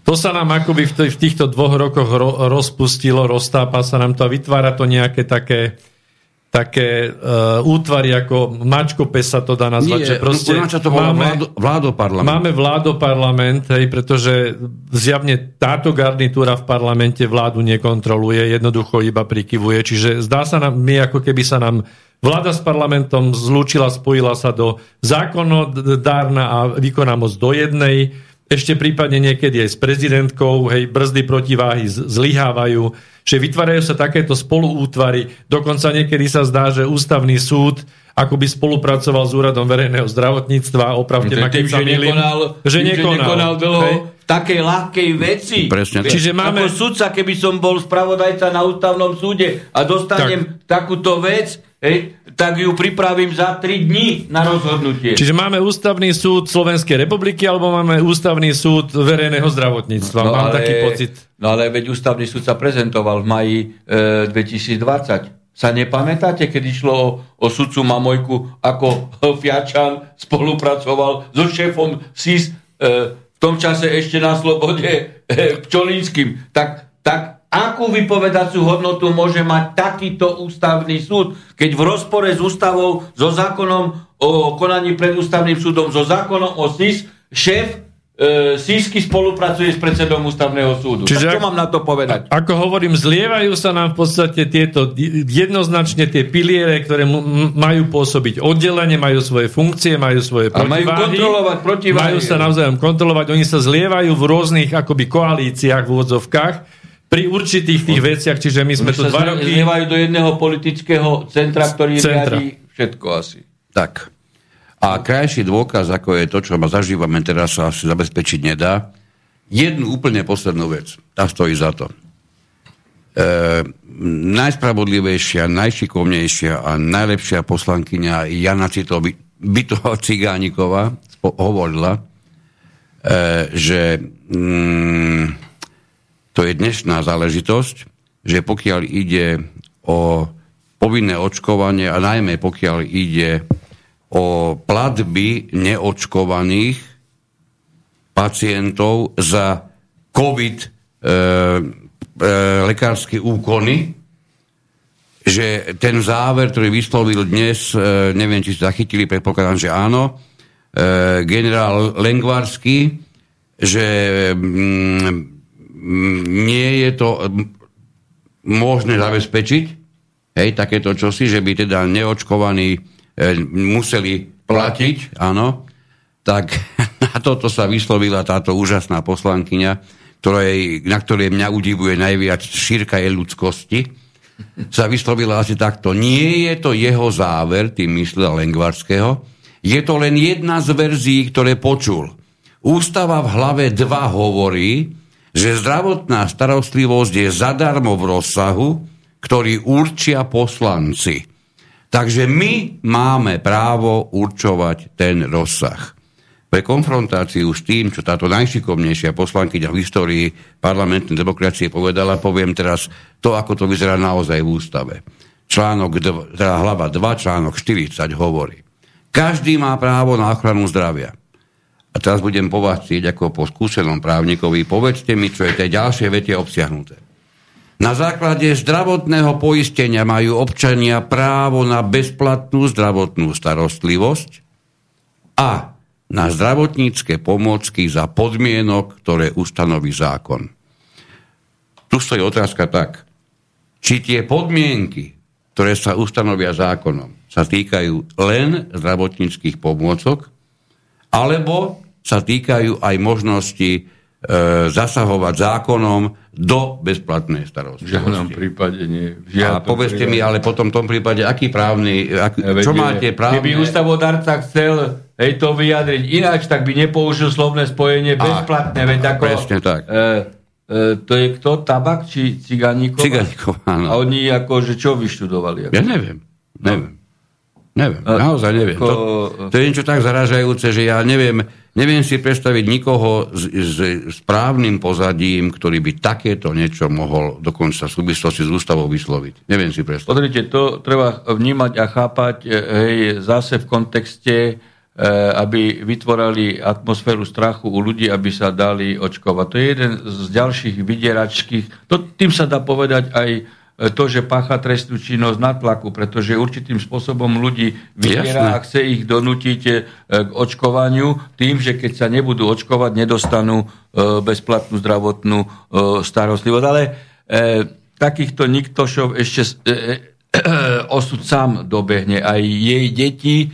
To sa nám akoby v, v týchto dvoch rokoch ro, rozpustilo, roztápa sa nám to a vytvára to nejaké také také uh, útvary ako mačkope sa to dá nazvať, Nie, že proste to máme, vládo, vládoparlament. Máme vládoparlament, hej, pretože zjavne táto garnitúra v parlamente vládu nekontroluje, jednoducho iba prikyvuje, čiže zdá sa nám, my ako keby sa nám Vláda s parlamentom zlúčila, spojila sa do zákonodárna a výkonná moc do jednej, ešte prípadne niekedy aj s prezidentkou, hej, brzdy protiváhy zlyhávajú, že vytvárajú sa takéto spoluútvary, dokonca niekedy sa zdá, že ústavný súd ako by spolupracoval s úradom verejného zdravotníctva, opravte ma, keď sa milím, že nekonal, že nekonal dlho hej? v takej ľahkej veci. Presne. Čiže máme... Ako sudca, keby som bol spravodajca na ústavnom súde a dostanem tak. takúto vec, hej, tak ju pripravím za 3 dní na rozhodnutie. Čiže máme ústavný súd Slovenskej republiky alebo máme ústavný súd verejného zdravotníctva. No, Mám ale, taký pocit. No ale veď ústavný súd sa prezentoval v maji e, 2020. Sa nepamätáte, keď išlo o, o sudcu Mamojku, ako Fiačan spolupracoval so šéfom SIS e, v tom čase ešte na slobode e, Pčolínským. Tak, tak akú vypovedacú hodnotu môže mať takýto ústavný súd, keď v rozpore s ústavou, so zákonom o konaní pred ústavným súdom, so zákonom o SIS, šéf e, sísky spolupracuje s predsedom ústavného súdu. Čiže tak čo mám na to povedať? Ako hovorím, zlievajú sa nám v podstate tieto jednoznačne tie piliere, ktoré m- majú pôsobiť oddelenie, majú svoje funkcie, majú svoje protiváhy. A majú kontrolovať protiváhy. Majú sa navzájom kontrolovať. Oni sa zlievajú v rôznych akoby koalíciách v úvodzovkách pri určitých tých veciach, čiže my sme tu dva roky... Znievajú do jedného politického centra, ktorý centra. riadi všetko asi. Tak. A krajší dôkaz, ako je to, čo ma zažívame teraz, sa asi zabezpečiť nedá. Jednu úplne poslednú vec. Tá stojí za to. E, najspravodlivejšia, najšikovnejšia a najlepšia poslankyňa Jana Cito Bytová Cigániková hovorila, e, že mm, to je dnešná záležitosť, že pokiaľ ide o povinné očkovanie a najmä pokiaľ ide o platby neočkovaných pacientov za COVID e, e, lekárske úkony, že ten záver, ktorý vyslovil dnes, e, neviem, či ste zachytili, predpokladám, že áno, e, generál Lengvarský, že mm, nie je to možné zabezpečiť, hej, takéto čosi, že by teda neočkovaní e, museli platiť, áno, tak na toto sa vyslovila táto úžasná poslankyňa, ktorej, na ktorej mňa udivuje najviac šírka jej ľudskosti, sa vyslovila asi takto. Nie je to jeho záver, tým myslel Lengvarského, je to len jedna z verzií, ktoré počul. Ústava v hlave 2 hovorí, že zdravotná starostlivosť je zadarmo v rozsahu, ktorý určia poslanci. Takže my máme právo určovať ten rozsah. Pre konfrontáciu s tým, čo táto najšikovnejšia poslankyňa v histórii parlamentnej demokracie povedala, poviem teraz to, ako to vyzerá naozaj v ústave. Článok, teda hlava 2, článok 40 hovorí. Každý má právo na ochranu zdravia. A teraz budem po vás ako po skúsenom právnikovi. Povedzte mi, čo je tej ďalšie vete obsiahnuté. Na základe zdravotného poistenia majú občania právo na bezplatnú zdravotnú starostlivosť a na zdravotnícke pomôcky za podmienok, ktoré ustanoví zákon. Tu stojí otázka tak, či tie podmienky, ktoré sa ustanovia zákonom, sa týkajú len zdravotníckých pomôcok, alebo sa týkajú aj možnosti e, zasahovať zákonom do bezplatnej starostlivosti. V žiadnom prípade nie. V a povedzte prípade. mi, ale potom v tom prípade, aký právny, ak, ja, čo máte právne... Keby ústavodárca chcel hej, to vyjadriť ináč, tak by nepoužil slovné spojenie a, bezplatné. Veď ako, presne tak. E, e, to je kto? Tabak či Ciganíkov? Ciganíkov, áno. A oni akože čo vyštudovali? Ako? Ja neviem. Neviem. Neviem, a, naozaj neviem. Ako... To, to je niečo tak zaražajúce, že ja neviem, neviem si predstaviť nikoho s, s správnym pozadím, ktorý by takéto niečo mohol dokonca v súvislosti s ústavou vysloviť. Neviem si predstaviť. Pozrite, to treba vnímať a chápať e, hej, zase v kontexte, e, aby vytvorali atmosféru strachu u ľudí, aby sa dali očkovať. To je jeden z ďalších vydieračských, to, tým sa dá povedať aj to, že pácha trestnú činnosť na tlaku, pretože určitým spôsobom ľudí vydiera a chce ich donútiť e, k očkovaniu tým, že keď sa nebudú očkovať, nedostanú e, bezplatnú zdravotnú e, starostlivosť. Ale takýchto niktošov ešte osud sám dobehne. Aj jej deti,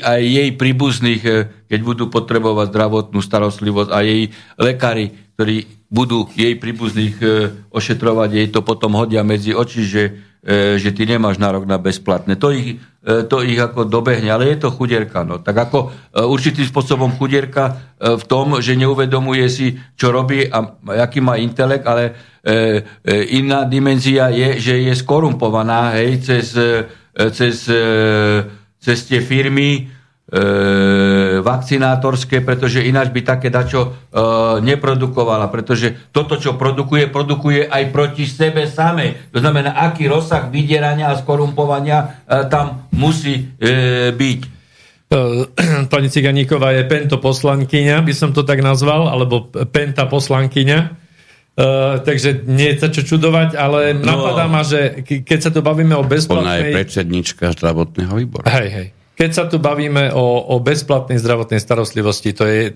aj jej príbuzných, keď budú potrebovať zdravotnú starostlivosť a jej lekári, ktorí budú jej príbuzných e, ošetrovať, jej to potom hodia medzi oči, že, e, že ty nemáš nárok na bezplatné. To ich, e, to ich ako dobehne, ale je to chudierka. No. Tak ako určitým spôsobom chudierka v tom, že neuvedomuje si, čo robí a aký má intelekt, ale iná dimenzia je, že je skorumpovaná hej, cez, cez, cez tie firmy, vakcinátorské, pretože ináč by také dačo e, neprodukovala, pretože toto, čo produkuje, produkuje aj proti sebe samej. To znamená, aký rozsah vydierania a skorumpovania e, tam musí e, byť. E, pani Ciganíková je pento poslankyňa, by som to tak nazval, alebo penta poslankyňa. Uh, takže nie je sa čo čudovať, ale no, napadá ma, že keď sa tu bavíme o bezplatnej... Ona je predsednička zdravotného výboru. Hej, hej. Keď sa tu bavíme o, o bezplatnej zdravotnej starostlivosti, to je e,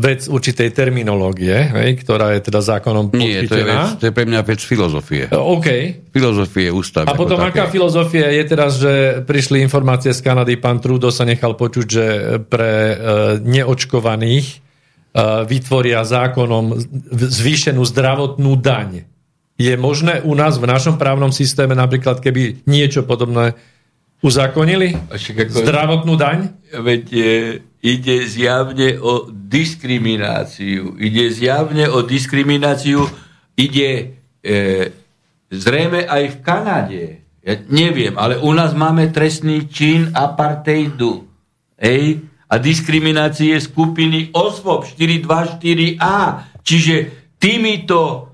vec určitej terminológie, hej, ktorá je teda zákonom Nie, to je, vec, to je pre mňa vec filozofie. E, OK. Filozofie ústavy. A potom aká filozofia je teraz, že prišli informácie z Kanady, pán Trudo sa nechal počuť, že pre e, neočkovaných vytvoria zákonom zvýšenú zdravotnú daň. Je možné u nás v našom právnom systéme napríklad, keby niečo podobné uzákonili? Ako, Zdravotnú daň? Veď je, ide zjavne o diskrimináciu. Ide zjavne o diskrimináciu. Ide e, zrejme aj v Kanade. Ja neviem, ale u nás máme trestný čin apartheidu. Ej? A diskriminácie skupiny OSVOP 424A. Čiže týmito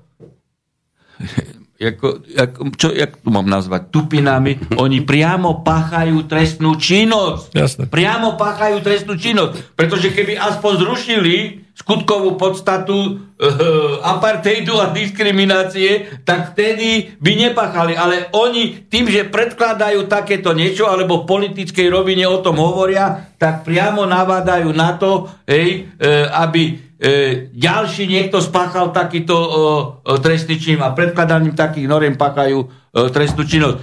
ako, ako, čo, jak to mám nazvať, tupinami, oni priamo páchajú trestnú činnosť. Jasne. Priamo páchajú trestnú činnosť. Pretože keby aspoň zrušili skutkovú podstatu uh, apartheidu a diskriminácie, tak vtedy by nepáchali. Ale oni tým, že predkladajú takéto niečo, alebo v politickej rovine o tom hovoria, tak priamo navádajú na to, hej, uh, aby e, ďalší niekto spáchal takýto e, trestný čin a predkladaním takých noriem páchajú e, trestnú činnosť.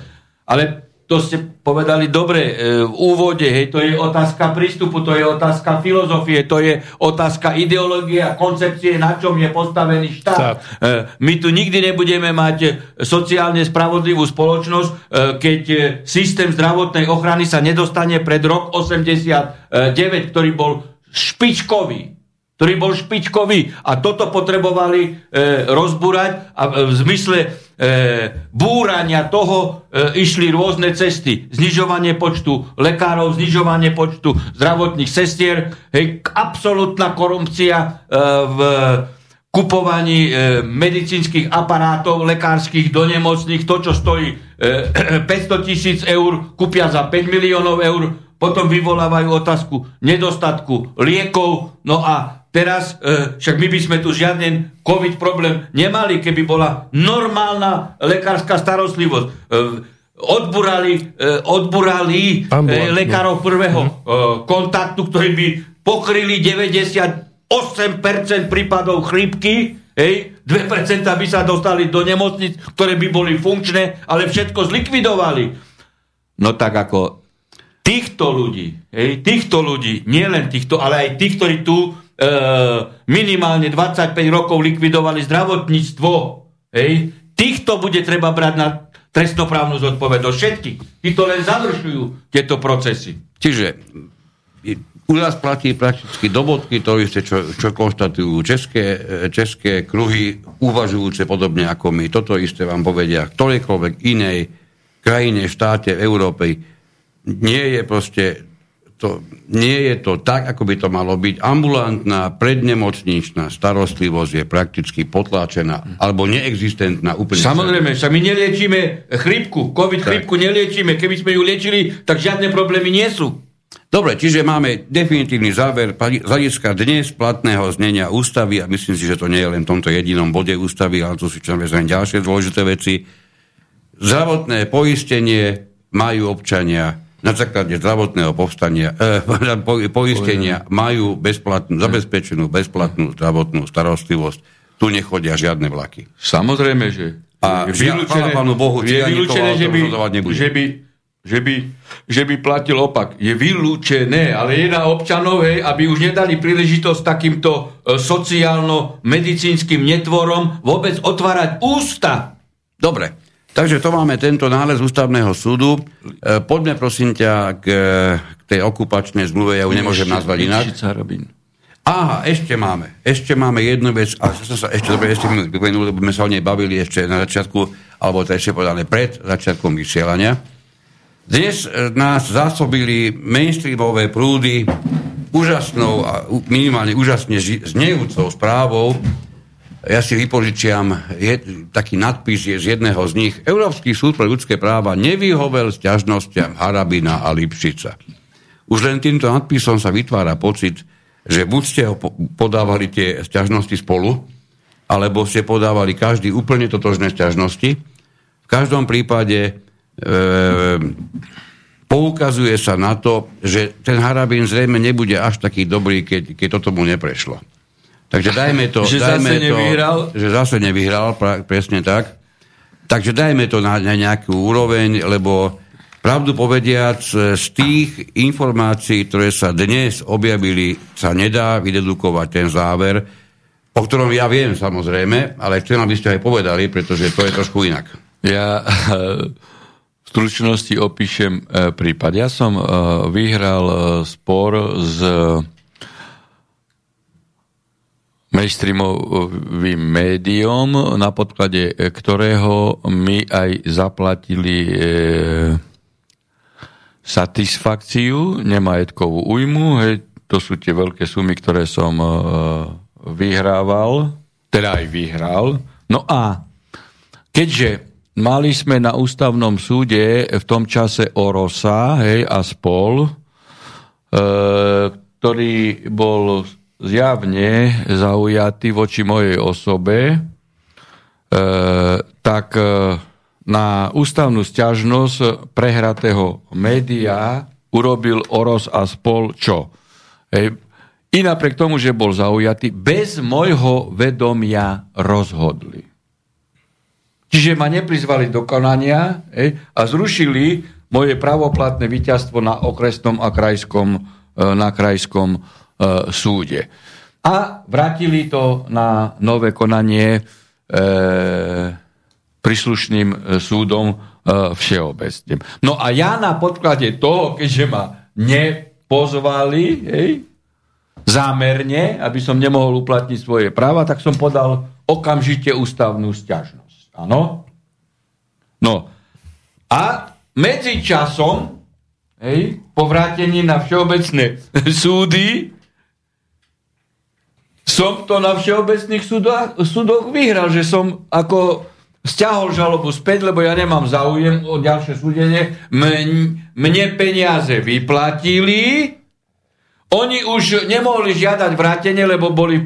Ale to ste povedali dobre e, v úvode, hej, to je otázka prístupu, to je otázka filozofie, to je otázka ideológie a koncepcie, na čom je postavený štát. E, my tu nikdy nebudeme mať sociálne spravodlivú spoločnosť, e, keď e, systém zdravotnej ochrany sa nedostane pred rok 89, ktorý bol špičkový ktorý bol špičkový. A toto potrebovali e, rozbúrať a e, v zmysle e, búrania toho e, išli rôzne cesty. Znižovanie počtu lekárov, znižovanie počtu zdravotných sestier, hej, absolútna korupcia e, v kupovaní e, medicínskych aparátov lekárskych do nemocných, to, čo stojí e, 500 tisíc eur, kúpia za 5 miliónov eur, potom vyvolávajú otázku nedostatku liekov, no a Teraz, e, však my by sme tu žiaden COVID problém nemali, keby bola normálna lekárska starostlivosť. E, odburali, e, odburali e, lekárov prvého e, kontaktu, ktorí by pokryli 98% prípadov chrípky, hej, 2% by sa dostali do nemocnic, ktoré by boli funkčné, ale všetko zlikvidovali. No tak ako týchto ľudí, hej, týchto ľudí, nielen týchto, ale aj tých, ktorí tu minimálne 25 rokov likvidovali zdravotníctvo, hej, týchto bude treba brať na trestnoprávnu zodpovednosť. Všetky. Títo len završujú tieto procesy. Čiže u nás platí prakticky do bodky to isté, čo, čo konštatujú české, české kruhy, uvažujúce podobne ako my. Toto isté vám povedia ktorejkoľvek inej krajine, štáte, v Európe. Nie je proste to, nie je to tak, ako by to malo byť. Ambulantná prednemocničná starostlivosť je prakticky potláčená alebo neexistentná úplne. Samozrejme, sa my neliečíme chrípku, covid tak. chrípku neliečíme. Keby sme ju liečili, tak žiadne problémy nie sú. Dobre, čiže máme definitívny záver z hľadiska dnes platného znenia ústavy a myslím si, že to nie je len v tomto jedinom bode ústavy, ale to sú samozrejme ďalšie dôležité veci. Zdravotné poistenie majú občania na základe zdravotného povstania, eh, po, poistenia majú bezplatnú, zabezpečenú bezplatnú zdravotnú starostlivosť. Tu nechodia žiadne vlaky. Samozrejme, že a vylúčené, Pánu Bohu, je vylúčené že, by, že, by, že, by, že by platil opak. Je vylúčené, ale je na občanov, hej, aby už nedali príležitosť takýmto e, sociálno-medicínskym netvorom vôbec otvárať ústa. Dobre, Takže to máme tento nález ústavného súdu. E, poďme prosím ťa k, k tej okupačnej zmluve, ja ju nemôžem nazvať inak. Aha, ešte máme. Ešte máme jednu vec, a som sa ešte dobre ešte pripomenul, lebo sme sa o nej bavili ešte na začiatku, alebo to ešte povedané pred začiatkom vysielania. Dnes e, nás zásobili mainstreamové prúdy úžasnou a minimálne úžasne znejúcou správou, ja si vypožičiam je, taký nadpis je z jedného z nich. Európsky súd pre ľudské práva nevyhovel sťažnostiam Harabina a Lipšica. Už len týmto nadpisom sa vytvára pocit, že buď ste ho podávali tie sťažnosti spolu, alebo ste podávali každý úplne totožné sťažnosti. V každom prípade e, poukazuje sa na to, že ten Harabin zrejme nebude až taký dobrý, keď, keď toto mu neprešlo. Takže dajme to... že dajme zase to, nevyhral? Že zase nevyhral, pra, presne tak. Takže dajme to na, na nejakú úroveň, lebo pravdu povediac, z tých informácií, ktoré sa dnes objavili, sa nedá vydedukovať ten záver, o ktorom ja viem samozrejme, ale chcem, aby ste aj povedali, pretože to je trošku inak. Ja v stručnosti opíšem e, prípad. Ja som e, vyhral e, spor s mainstreamovým médium, na podklade ktorého my aj zaplatili e, satisfakciu, nemajetkovú újmu. Hej, to sú tie veľké sumy, ktoré som e, vyhrával, teda aj vyhral. No a keďže mali sme na ústavnom súde v tom čase Orosa hej, a spol, e, ktorý bol zjavne zaujatý voči mojej osobe, e, tak e, na ústavnú sťažnosť prehratého média urobil Oros a spol čo? Hej. I napriek tomu, že bol zaujatý, bez môjho vedomia rozhodli. Čiže ma neprizvali do konania hej, a zrušili moje pravoplatné víťazstvo na okresnom a krajskom, e, na krajskom súde. A vrátili to na nové konanie e, príslušným e, súdom e, všeobecne. No a ja na podklade toho, keďže ma nepozvali, hej, zámerne, aby som nemohol uplatniť svoje práva, tak som podal okamžite ústavnú stiažnosť. Áno? No. A medzi časom, hej, po vrátení na všeobecné súdy, som to na všeobecných súdoch, súdoch vyhral, že som ako stiahol žalobu späť, lebo ja nemám záujem o ďalšie súdenie. Mne peniaze vyplatili, oni už nemohli žiadať vrátenie, lebo boli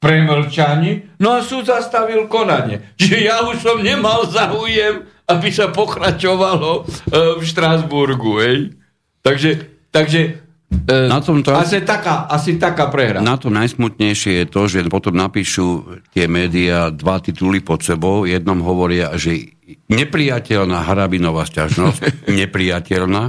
premlčani, no a súd zastavil konanie. Čiže ja už som nemal záujem, aby sa pokračovalo e, v Štrásburgu. Hej. Takže, takže na tom to, asi, taká, asi taká prehra. Na tom najsmutnejšie je to, že potom napíšu tie médiá dva tituly pod sebou. Jednom hovoria, že nepriateľná Harabinová sťažnosť, nepriateľná.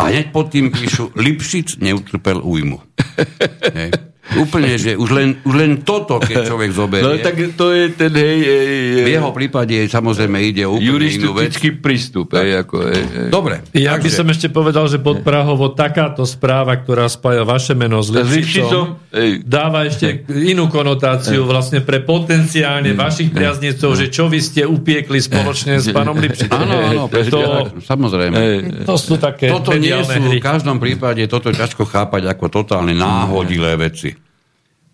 A hneď pod tým píšu, Lipšic neutrpel újmu. Hej. Úplne, že už len, už len toto, keď človek zoberie. No tak to je ten, hej, hej, hej. V jeho prípade samozrejme ide o úplne inú vec. prístup, hej, ako, hej, hej. Dobre. Ja takže... by som ešte povedal, že pod Prahovo takáto správa, ktorá spája vaše meno s Lipšicom, dáva ešte inú konotáciu vlastne pre potenciálne vašich priaznicov, že čo vy ste upiekli spoločne s pánom Lipšicom. Áno, áno, to, samozrejme. To sú také Toto nie sú v každom prípade, toto ťažko chápať ako totálne náhodilé veci.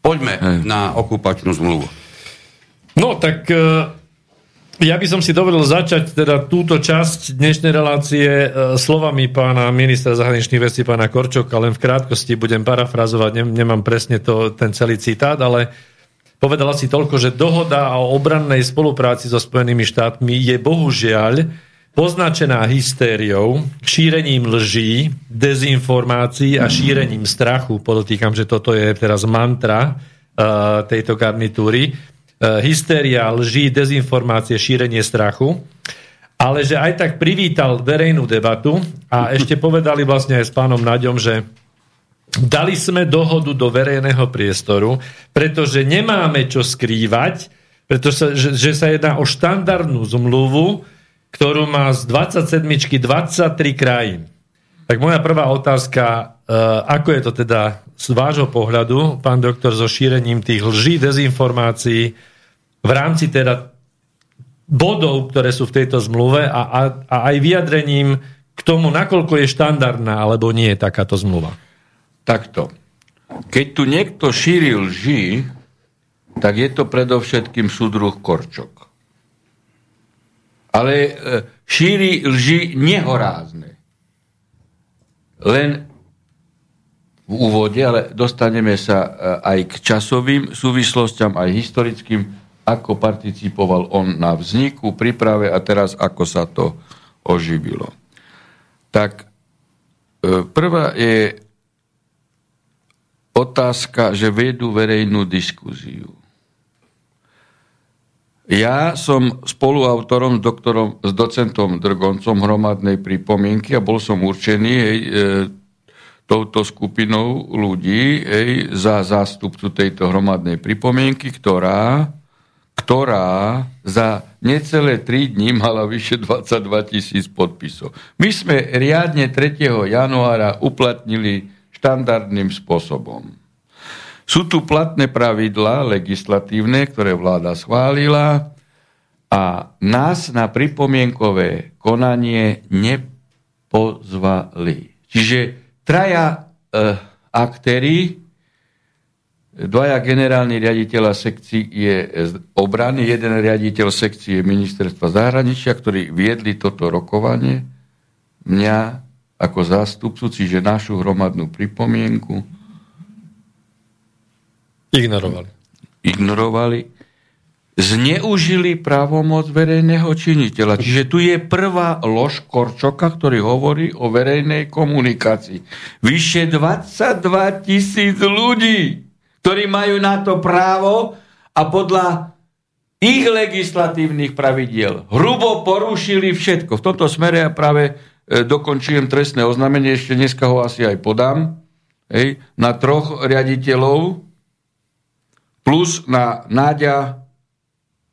Poďme Hej. na okupačnú zmluvu. No tak e, ja by som si dovolil začať teda túto časť dnešnej relácie e, slovami pána ministra zahraničných vecí, pána Korčoka, len v krátkosti budem parafrazovať, nemám presne to, ten celý citát, ale povedala si toľko, že dohoda o obrannej spolupráci so Spojenými štátmi je bohužiaľ poznačená hystériou, šírením lží, dezinformácií a šírením strachu. Podotýkam, že toto je teraz mantra uh, tejto garnitúry. Uh, hystéria, lží, dezinformácie, šírenie strachu. Ale že aj tak privítal verejnú debatu a ešte povedali vlastne aj s pánom Naďom, že dali sme dohodu do verejného priestoru, pretože nemáme čo skrývať, pretože že, že sa jedná o štandardnú zmluvu, ktorú má z 27 23 krajín. Tak moja prvá otázka, e, ako je to teda z vášho pohľadu, pán doktor, so šírením tých lží, dezinformácií v rámci teda bodov, ktoré sú v tejto zmluve a, a, a aj vyjadrením k tomu, nakoľko je štandardná alebo nie je takáto zmluva? Takto. Keď tu niekto šíri lži, tak je to predovšetkým súdruh Korčok ale e, šíri lži nehorázne. Len v úvode, ale dostaneme sa e, aj k časovým súvislostiam, aj historickým, ako participoval on na vzniku, príprave a teraz ako sa to oživilo. Tak e, prvá je otázka, že vedú verejnú diskuziu. Ja som spoluautorom s, doktorom, s docentom Drgoncom hromadnej pripomienky a bol som určený hej, e, touto skupinou ľudí hej, za zástupcu tejto hromadnej pripomienky, ktorá, ktorá za necelé 3 dní mala vyše 22 tisíc podpisov. My sme riadne 3. januára uplatnili štandardným spôsobom. Sú tu platné pravidlá legislatívne, ktoré vláda schválila a nás na pripomienkové konanie nepozvali. Čiže traja e, aktéry dvaja generálni riaditeľa sekcií je obrany, jeden riaditeľ sekcie ministerstva zahraničia, ktorí viedli toto rokovanie. Mňa ako zástupcu, čiže našu hromadnú pripomienku. Ignorovali. Ignorovali. Zneužili právomoc verejného činiteľa. Čiže tu je prvá lož Korčoka, ktorý hovorí o verejnej komunikácii. Vyše 22 tisíc ľudí, ktorí majú na to právo a podľa ich legislatívnych pravidiel hrubo porušili všetko. V tomto smere ja práve E, dokončujem trestné oznámenie, ešte dneska ho asi aj podám, hej, na troch riaditeľov plus na Náďa,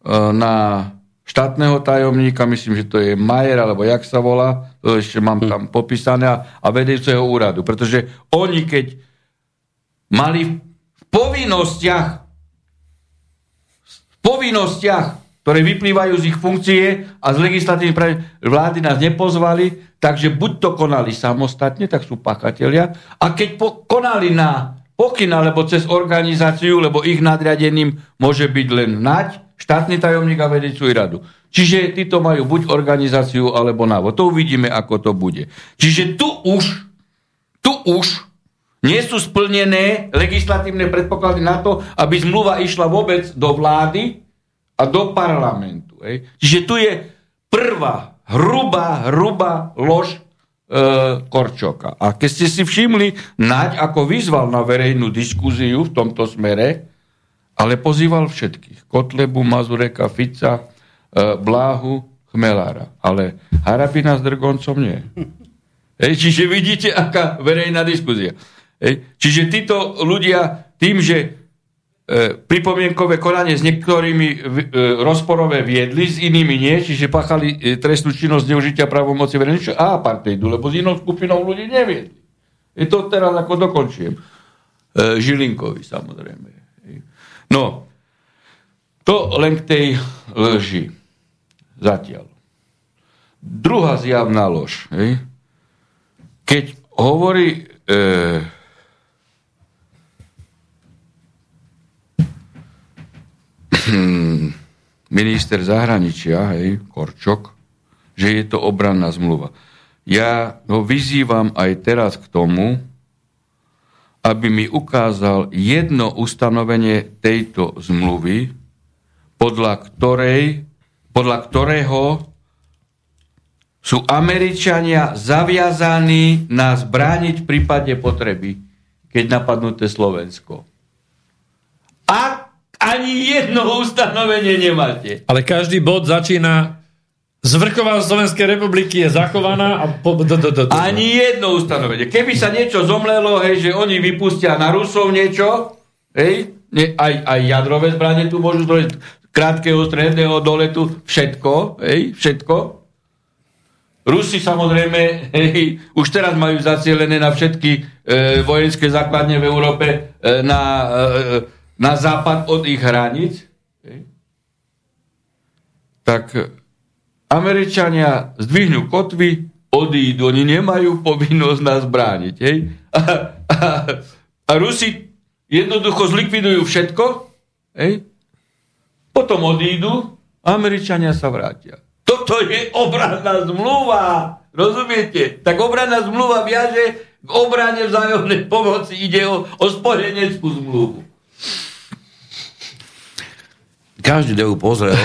e, na štátneho tajomníka, myslím, že to je Majer, alebo jak sa volá, to ešte mám hm. tam popísané, a vedúceho úradu. Pretože oni, keď mali v povinnostiach, v povinnostiach ktoré vyplývajú z ich funkcie a z legislatívnej pravi vlády nás nepozvali, takže buď to konali samostatne, tak sú pachatelia, a keď po, konali na pokyn alebo cez organizáciu, lebo ich nadriadeným môže byť len nať, štátny tajomník a vedecú radu. Čiže títo majú buď organizáciu alebo návod. To uvidíme, ako to bude. Čiže tu už, tu už nie sú splnené legislatívne predpoklady na to, aby zmluva išla vôbec do vlády, a do parlamentu. Čiže tu je prvá hrubá, hrubá lož Korčoka. A keď ste si všimli, Naď ako vyzval na verejnú diskúziu v tomto smere, ale pozýval všetkých. Kotlebu, Mazureka, Fica, e, Bláhu, Chmelára. Ale Harabina s Drgoncom nie. Hej, čiže vidíte, aká verejná diskúzia. Hej, čiže títo ľudia tým, že E, pripomienkové konanie s niektorými e, rozporové viedli, s inými nie, čiže pachali e, trestnú činnosť zneužitia právomoci verejných a apartheidu, lebo s inou skupinou ľudí neviedli. Je to teraz ako dokončujem. Žilinkovi samozrejme. No, to len k tej lži. Zatiaľ. Druhá zjavná lož. Keď hovorí e, minister zahraničia, hej, Korčok, že je to obranná zmluva. Ja ho vyzývam aj teraz k tomu, aby mi ukázal jedno ustanovenie tejto zmluvy, podľa, ktorej, podľa ktorého sú Američania zaviazaní nás brániť v prípade potreby, keď napadnuté Slovensko. Ak ani jedno ustanovenie nemáte. Ale každý bod začína Zvrchová Slovenskej republiky je zachovaná a... Po, do, do, do, do. Ani jedno ustanovenie. Keby sa niečo zomlelo, hej, že oni vypustia na Rusov niečo, hej, ne, aj, aj jadrové zbranie tu môžu zdrojiť, krátkeho stredného doletu, všetko, hej, všetko. Rusi samozrejme hej, už teraz majú zacielené na všetky e, vojenské základne v Európe e, na e, na západ od ich hraníc, tak Američania zdvihnú kotvy, odídu, oni nemajú povinnosť nás brániť. Hej? A, a, a Rusi jednoducho zlikvidujú všetko, hej? potom odídu, Američania sa vrátia. Toto je obranná zmluva. Rozumiete? Tak obranná zmluva viaže k obrane vzájomnej pomoci. Ide o, o spojeneckú zmluvu každý, kto ju pozrel,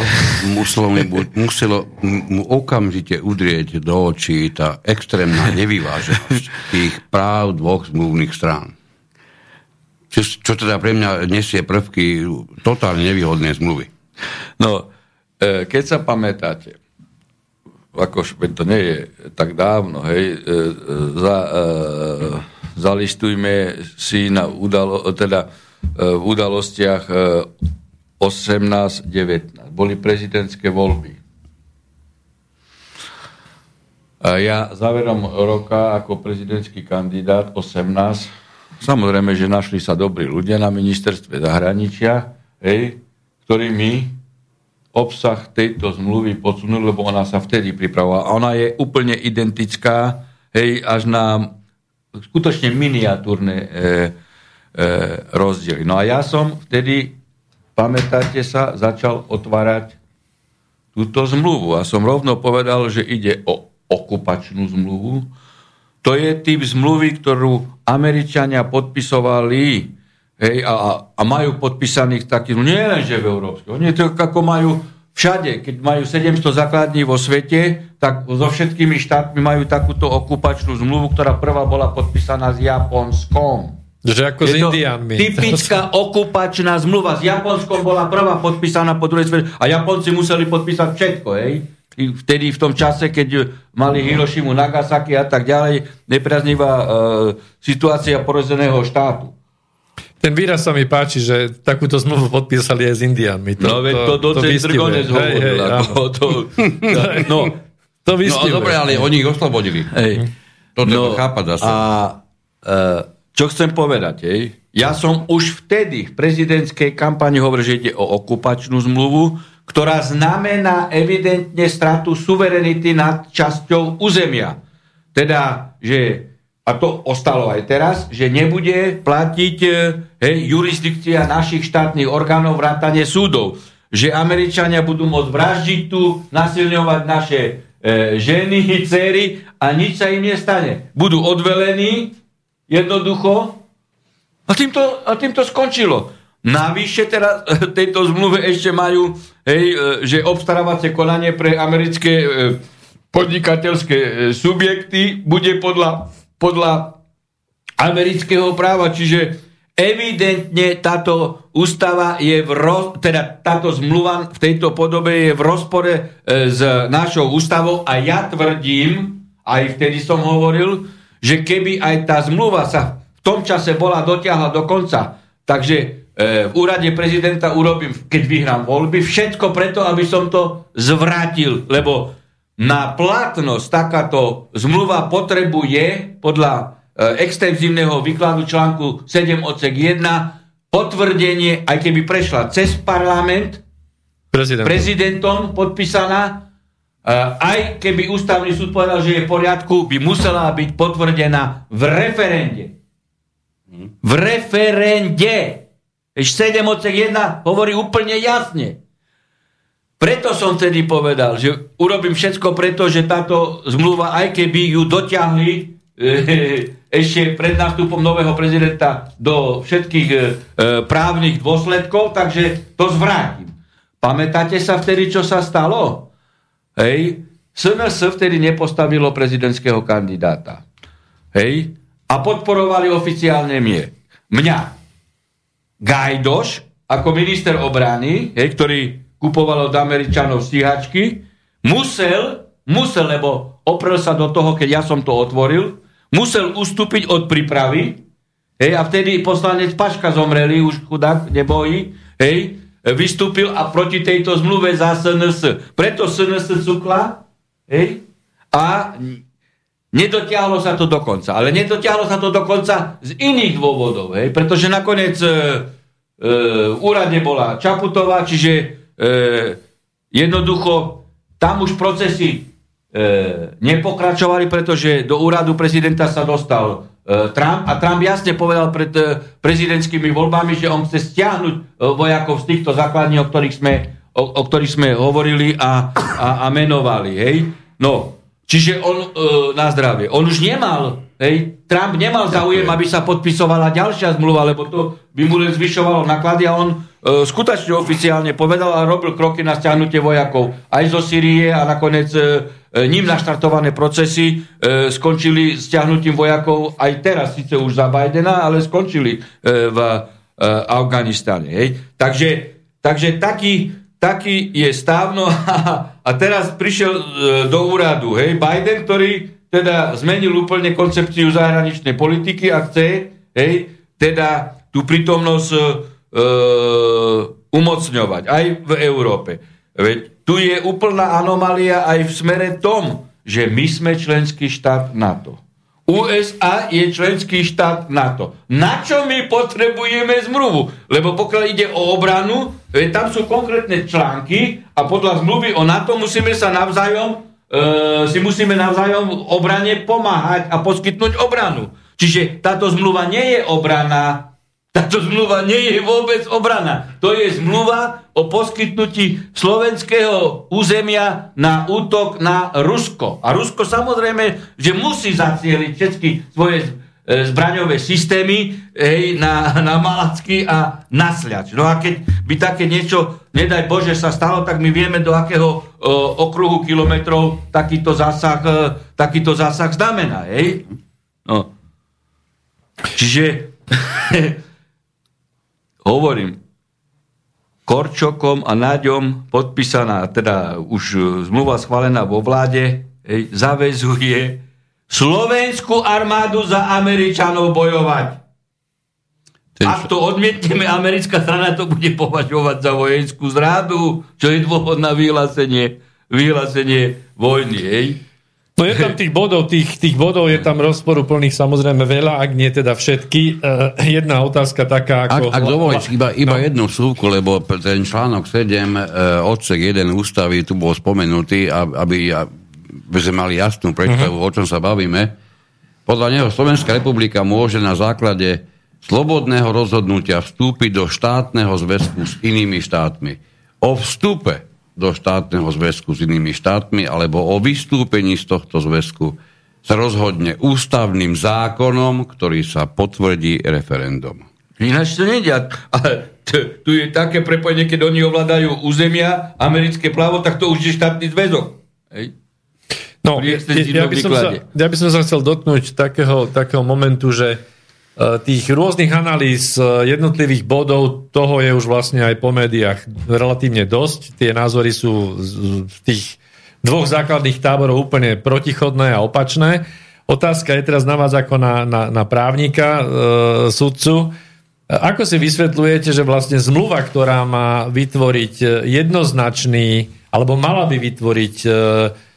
muselo, mu, muselo mu okamžite udrieť do očí tá extrémna nevyváženosť tých práv dvoch zmluvných strán. Čo, čo teda pre mňa nesie prvky totálne nevýhodné zmluvy. No, e, keď sa pamätáte, ako to nie je tak dávno, hej, e, e, za, zalistujme si na udalo, teda, v udalostiach 18-19. Boli prezidentské voľby. A ja záverom roka ako prezidentský kandidát 18, samozrejme, že našli sa dobrí ľudia na ministerstve zahraničia, hej, ktorí mi obsah tejto zmluvy podsunuli, lebo ona sa vtedy pripravovala. Ona je úplne identická, hej, až na skutočne miniatúrne e, rozdiely. No a ja som vtedy, pamätáte sa, začal otvárať túto zmluvu a som rovno povedal, že ide o okupačnú zmluvu. To je typ zmluvy, ktorú Američania podpisovali hej, a, a majú podpísaných takých, no nie len, že v Európskej, oni to ako majú všade, keď majú 700 základní vo svete, tak so všetkými štátmi majú takúto okupačnú zmluvu, ktorá prvá bola podpísaná s Japonskom. Že ako je s Indiánmi. Typická okupačná zmluva. S Japonskom bola prvá podpísaná po druhej svete a Japonci museli podpísať všetko, hej? Vtedy v tom čase, keď mali Hirošimu, Nagasaki a tak ďalej, nepriaznivá e, situácia porozeného štátu. Ten výraz sa mi páči, že takúto zmluvu podpísali aj s Indiánmi. To, no veď to, to docent Drgonec hovoril. Hej, hej, to, to, no, to no, dobre, ale oni ich oslobodili. Hej. To no, chápať zase. A e, čo chcem povedať, hej? Ja som už vtedy v prezidentskej kampani hovoril, že ide o okupačnú zmluvu, ktorá znamená evidentne stratu suverenity nad časťou územia. Teda, že, a to ostalo aj teraz, že nebude platiť hej, jurisdikcia našich štátnych orgánov vrátane súdov. Že Američania budú môcť vraždiť tu, nasilňovať naše e, ženy, céry a nič sa im nestane. Budú odvelení Jednoducho. A týmto, a týmto skončilo. Navyše teraz tejto zmluve ešte majú, hej, e, že obstarávacie konanie pre americké e, podnikateľské e, subjekty bude podľa, podľa amerického práva, čiže evidentne táto ústava je v roz, teda táto zmluva v tejto podobe je v rozpore s našou ústavou a ja tvrdím, aj vtedy som hovoril, že keby aj tá zmluva sa v tom čase bola dotiahla do konca, takže e, v úrade prezidenta urobím, keď vyhrám voľby, všetko preto, aby som to zvrátil, lebo na platnosť takáto zmluva potrebuje podľa e, extenzívneho výkladu článku 7 odsek 1 potvrdenie, aj keby prešla cez parlament, prezidentom, prezidentom podpísaná, aj keby ústavný súd povedal, že je v poriadku, by musela byť potvrdená v referende. V referende. 7 odsek 1 hovorí úplne jasne. Preto som tedy povedal, že urobím všetko preto, že táto zmluva, aj keby ju dotiahli e, ešte pred nástupom nového prezidenta do všetkých e, právnych dôsledkov, takže to zvrátim. Pamätáte sa vtedy, čo sa stalo? Hej, SNS vtedy nepostavilo prezidentského kandidáta. Hej, a podporovali oficiálne mie. Mňa. Gajdoš, ako minister obrany, hej, ktorý kupoval od Američanov stíhačky, musel, musel, lebo oprel sa do toho, keď ja som to otvoril, musel ustúpiť od prípravy, hej, a vtedy poslanec Paška zomreli, už chudák, nebojí, hej, vystúpil a proti tejto zmluve za SNS. Preto SNS cukla hej, a nedotiahlo sa to do konca. Ale nedotiahlo sa to do konca z iných dôvodov, hej, pretože nakoniec e, e, úrade bola Čaputová, čiže e, jednoducho tam už procesy e, nepokračovali, pretože do úradu prezidenta sa dostal Trump a Trump jasne povedal pred e, prezidentskými voľbami, že on chce stiahnuť e, vojakov z týchto základní, o ktorých sme, o, o ktorých sme hovorili a, a, a menovali. Hej? No, čiže on e, na zdravie. On už nemal, hej, Trump nemal záujem, aby sa podpisovala ďalšia zmluva, lebo to by mu len zvyšovalo náklady a on e, skutočne oficiálne povedal a robil kroky na stiahnutie vojakov aj zo Syrie a nakoniec e, E, ním naštartované procesy e, skončili stiahnutím vojakov aj teraz, síce už za Bidena, ale skončili e, v e, Afganistane. Hej. Takže, takže taký, taký je stávno a, a teraz prišiel e, do úradu hej, Biden, ktorý teda zmenil úplne koncepciu zahraničnej politiky a chce hej, teda tú prítomnosť e, umocňovať aj v Európe. Veď tu je úplná anomália aj v smere tom, že my sme členský štát NATO. USA je členský štát NATO. Na čo my potrebujeme zmluvu? Lebo pokiaľ ide o obranu, tam sú konkrétne články a podľa zmluvy o NATO musíme sa navzájom e, si musíme navzájom obrane pomáhať a poskytnúť obranu. Čiže táto zmluva nie je obrana, Táto zmluva nie je vôbec obrana. To je zmluva o poskytnutí slovenského územia na útok na Rusko. A Rusko samozrejme, že musí zacieliť všetky svoje e, zbraňové systémy hej, na, na Malacky a na Sľač. No a keď by také niečo, nedaj Bože, sa stalo, tak my vieme, do akého o, okruhu kilometrov takýto zásah, e, takýto zásah znamená. Hej? No. Čiže hovorím, Korčokom a Náďom podpísaná, teda už e, zmluva schválená vo vláde, hej, zavezuje slovenskú armádu za Američanov bojovať. Ten... Ak to odmietneme, americká strana to bude považovať za vojenskú zrádu, čo je dôvod na vyhlásenie, vyhlásenie vojny. Hej. No je tam tých bodov, tých, tých bodov je tam rozporuplných samozrejme veľa, ak nie teda všetky. Uh, jedna otázka taká ako... Ak, ak dovolíš, iba, iba no. jednu súvku, lebo ten článok 7, uh, e, odsek 1 ústavy tu bol spomenutý, aby, aby sme mali jasnú predstavu, uh-huh. o čom sa bavíme. Podľa neho Slovenská republika môže na základe slobodného rozhodnutia vstúpiť do štátneho zväzku s inými štátmi. O vstupe do štátneho zväzku s inými štátmi alebo o vystúpení z tohto zväzku sa rozhodne ústavným zákonom, ktorý sa potvrdí referendum. Ináč to nejde. Ale t- tu je také prepojenie, keď oni ovládajú územia, americké plávo, tak to už je štátny zväzok. Hej? No, ja, ja, by som sa, ja by som sa chcel dotknúť takého, takého momentu, že tých rôznych analýz eh, jednotlivých bodov, toho je už vlastne aj po médiách relatívne dosť. Tie názory sú v tých dvoch základných táborov úplne protichodné a opačné. Otázka je teraz na vás ako na, na, na právnika, e, sudcu. Ako si vysvetľujete, že vlastne zmluva, ktorá má vytvoriť jednoznačný, alebo mala by vytvoriť E,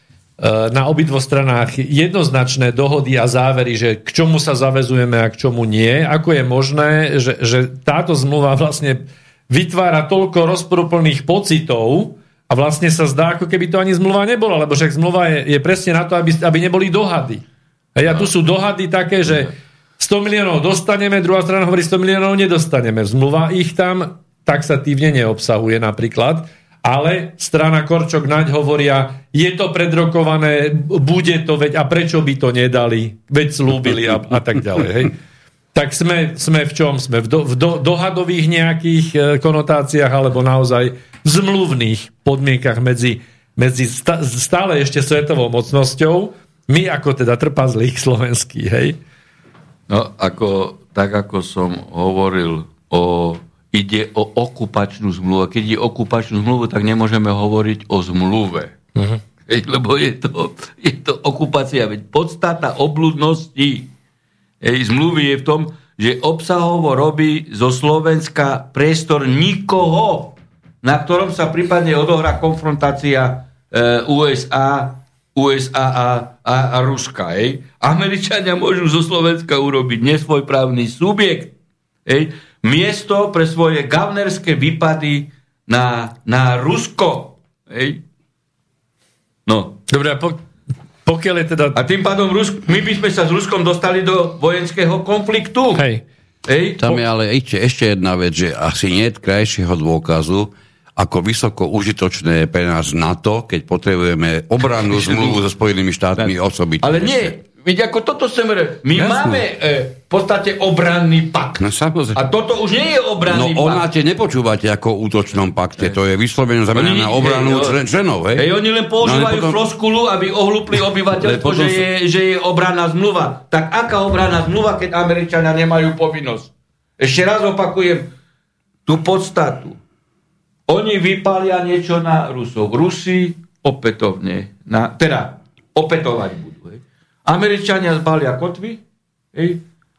na obidvo stranách jednoznačné dohody a závery, že k čomu sa zavezujeme a k čomu nie. Ako je možné, že, že táto zmluva vlastne vytvára toľko rozporuplných pocitov a vlastne sa zdá, ako keby to ani zmluva nebola, lebo však zmluva je, je presne na to, aby, aby neboli dohady. A tu sú dohady také, že 100 miliónov dostaneme, druhá strana hovorí 100 miliónov nedostaneme. Zmluva ich tam taxatívne neobsahuje napríklad ale strana Korčok naď hovoria, je to predrokované, bude to, veď a prečo by to nedali, veď slúbili a, a tak ďalej. Hej. Tak sme, sme v čom? Sme v, do, v do, dohadových nejakých e, konotáciách alebo naozaj v zmluvných podmienkach medzi, medzi stále ešte svetovou mocnosťou, my ako teda trpazlých slovenských, hej? No, ako, tak ako som hovoril o ide o okupačnú zmluvu. Keď je okupačnú zmluvu, tak nemôžeme hovoriť o zmluve. Uh-huh. lebo je to, je to okupácia. Veď podstata obludnosti ej, zmluvy je v tom, že obsahovo robí zo Slovenska priestor nikoho, na ktorom sa prípadne odohrá konfrontácia e, USA, USA a, a, a Ruska. Ej. Američania môžu zo Slovenska urobiť nesvojprávny subjekt. Ej miesto pre svoje gavnerské výpady na, na Rusko. Hej? No. Dobre, a po, pokiaľ je teda... A tým pádom Rusk, my by sme sa s Ruskom dostali do vojenského konfliktu. Hej. Hej? Tam je ale ešte, ešte jedna vec, že asi nie je krajšieho dôkazu, ako vysoko užitočné je pre nás NATO, keď potrebujeme obrannú zmluvu so Spojenými štátmi osobitne. Ale nie, Veď ako toto semere. My Jasne. máme e, v podstate obranný pakt. No, samozrejme. A toto už nie je obranný no, pakt. No ona tie nepočúvate ako útočnom pakte. To je vyslovene znamená na obranu člen, členov. Hej? Hej, oni len používajú no, potom... floskulu, aby ohlúpli obyvateľstvo, že, je, že je obranná zmluva. Tak aká obranná zmluva, keď Američania nemajú povinnosť? Ešte raz opakujem tú podstatu. Oni vypália niečo na Rusov. Rusi opätovne, na, teda opätovať budú Američania zbalia kotvy hej,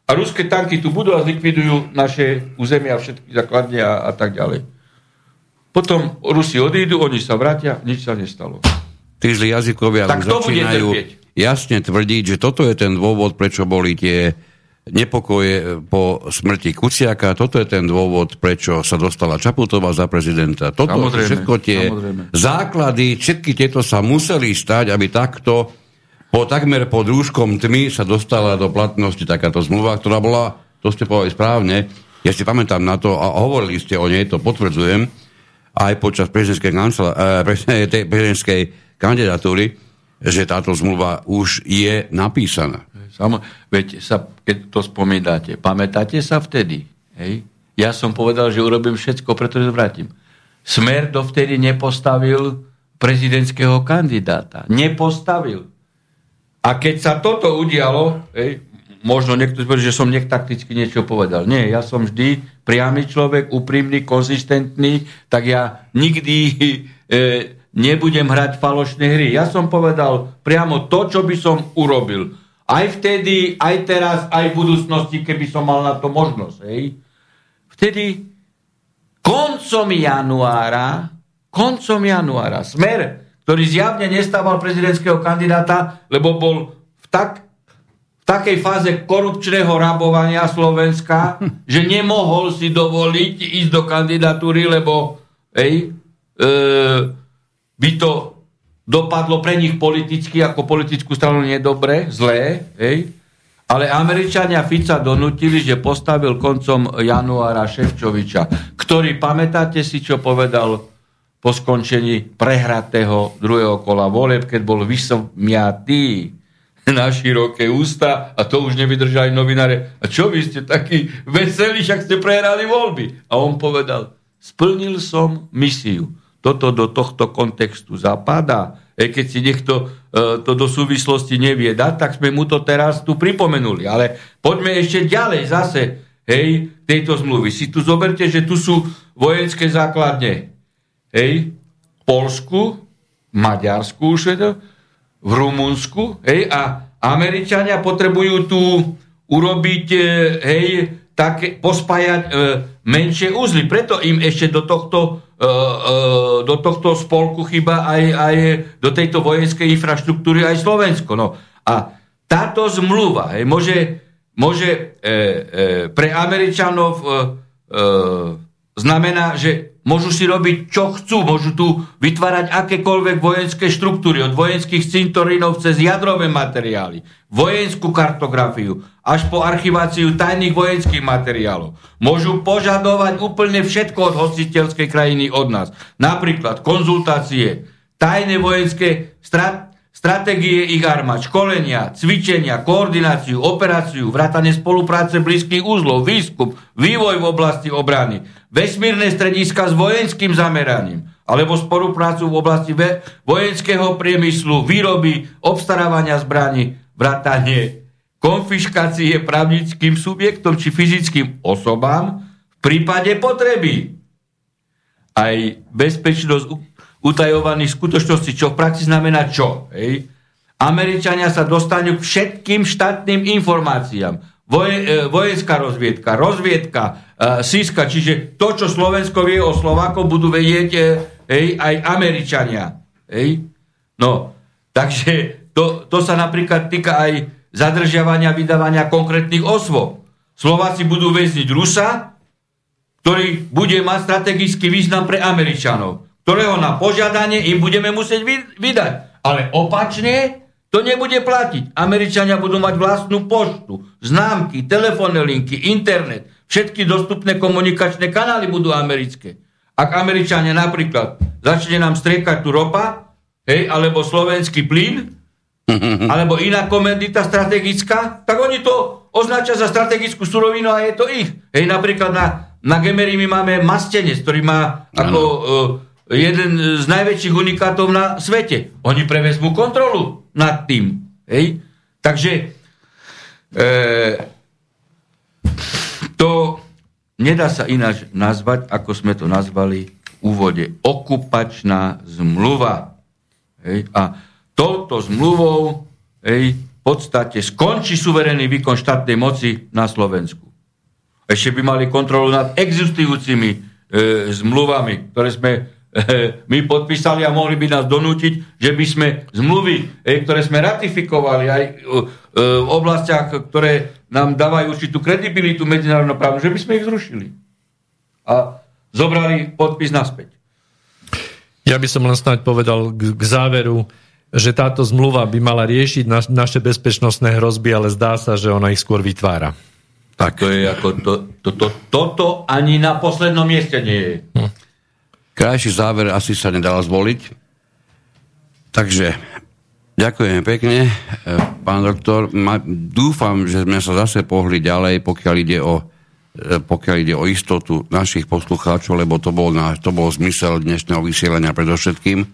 a ruské tanky tu budú a zlikvidujú naše územia, všetky základne a, a tak ďalej. Potom Rusi odídu, oni sa vrátia, nič sa nestalo. Tí zlí jazykovia tak začínajú jasne tvrdiť, že toto je ten dôvod, prečo boli tie nepokoje po smrti Kuciaka. Toto je ten dôvod, prečo sa dostala Čaputová za prezidenta. Toto samozrejme, všetko tie samozrejme. základy, všetky tieto sa museli stať, aby takto po takmer pod rúškom tmy sa dostala do platnosti takáto zmluva, ktorá bola, to ste povedali správne, Ja si pamätám na to, a hovorili ste o nej, to potvrdzujem, aj počas prezidentskej, eh, prezidentskej kandidatúry, že táto zmluva už je napísaná. Samo, veď sa, keď to spomínate, pamätáte sa vtedy? Hej? Ja som povedal, že urobím všetko, pretože vrátim. Smer dovtedy nepostavil prezidentského kandidáta. Nepostavil. A keď sa toto udialo, hej, možno niekto zberí, že som nech takticky niečo povedal. Nie, ja som vždy priamy človek, úprimný, konzistentný, tak ja nikdy e, nebudem hrať falošné hry. Ja som povedal priamo to, čo by som urobil. Aj vtedy, aj teraz, aj v budúcnosti, keby som mal na to možnosť. Hej. Vtedy koncom januára, koncom januára, smer, ktorý zjavne nestával prezidentského kandidáta, lebo bol v tak v takej fáze korupčného rabovania Slovenska, že nemohol si dovoliť ísť do kandidatúry, lebo ej, e, by to dopadlo pre nich politicky, ako politickú stranu nedobre, zlé, ej, ale Američania Fica donutili, že postavil koncom januára Ševčoviča, ktorý, pamätáte si, čo povedal po skončení prehratého druhého kola voleb, keď bol vysomiatý, na široké ústa a to už nevydržali novináre. A čo vy ste takí veselí, však ste prehrali voľby? A on povedal, splnil som misiu. Toto do tohto kontextu zapadá. E keď si niekto e, to do súvislosti nevie dať, tak sme mu to teraz tu pripomenuli. Ale poďme ešte ďalej zase hej, tejto zmluvy. Si tu zoberte, že tu sú vojenské základne. Hej, Polsku, Maďarsku už je to, v Rumunsku, hej, a Američania potrebujú tu urobiť, e, hej, také, pospájať e, menšie úzly. Preto im ešte do tohto, e, e, do tohto spolku chyba aj, aj do tejto vojenskej infraštruktúry aj Slovensko. No. A táto zmluva hej, môže, môže e, e, pre Američanov e, e, znamená, že Môžu si robiť, čo chcú. Môžu tu vytvárať akékoľvek vojenské štruktúry, od vojenských cintorínov cez jadrové materiály, vojenskú kartografiu, až po archiváciu tajných vojenských materiálov. Môžu požadovať úplne všetko od hostiteľskej krajiny od nás. Napríklad konzultácie, tajné vojenské strat- stratégie ich armád, školenia, cvičenia, koordináciu, operáciu, vrátanie spolupráce blízkych úzlov, výskup, vývoj v oblasti obrany, vesmírne strediska s vojenským zameraním alebo spoluprácu v oblasti vojenského priemyslu, výroby, obstarávania zbraní, vrátanie konfiškácie právnickým subjektom či fyzickým osobám v prípade potreby. Aj bezpečnosť utajovaných skutočností, čo v praxi znamená čo? Hej? Američania sa dostanú k všetkým štátnym informáciám voje, e, vojenská rozviedka, rozviedka, uh, SISKA, čiže to, čo Slovensko vie o Slovákov, budú vedieť uh, hej, aj Američania. Hej? No, takže to, to sa napríklad týka aj zadržiavania, vydávania konkrétnych osôb. Slováci budú väzniť Rusa, ktorý bude mať strategický význam pre Američanov, ktorého na požiadanie im budeme musieť vydať. Ale opačne, to nebude platiť. Američania budú mať vlastnú poštu, známky, telefónne linky, internet. Všetky dostupné komunikačné kanály budú americké. Ak Američania napríklad začne nám striekať tu ropa, hej, alebo slovenský plyn, alebo iná komendita strategická, tak oni to označia za strategickú surovinu a je to ich. Hej, napríklad na, na Gemery my máme mastenec, ktorý má ako... Uh, jeden z najväčších unikátov na svete. Oni prevezmú kontrolu nad tým. Hej? Takže e, to nedá sa ináč nazvať, ako sme to nazvali v úvode. Okupačná zmluva. Hej? A touto zmluvou hej, v podstate skončí suverénny výkon štátnej moci na Slovensku. Ešte by mali kontrolu nad existujúcimi e, zmluvami, ktoré sme my podpísali a mohli by nás donútiť, že by sme zmluvy, eh, ktoré sme ratifikovali aj eh, v oblastiach, ktoré nám dávajú určitú kredibilitu medzinárodnoprávnu, že by sme ich zrušili. A zobrali podpis naspäť. Ja by som len snáď povedal k, k záveru, že táto zmluva by mala riešiť naš, naše bezpečnostné hrozby, ale zdá sa, že ona ich skôr vytvára. Tak. To je ako to, to, to, toto ani na poslednom mieste nie je. Krajší záver asi sa nedal zvoliť. Takže ďakujem pekne, e, pán doktor. Dúfam, že sme sa zase pohli ďalej, pokiaľ ide o, e, pokiaľ ide o istotu našich poslucháčov, lebo to bol, na, to bol zmysel dnešného vysielania predovšetkým.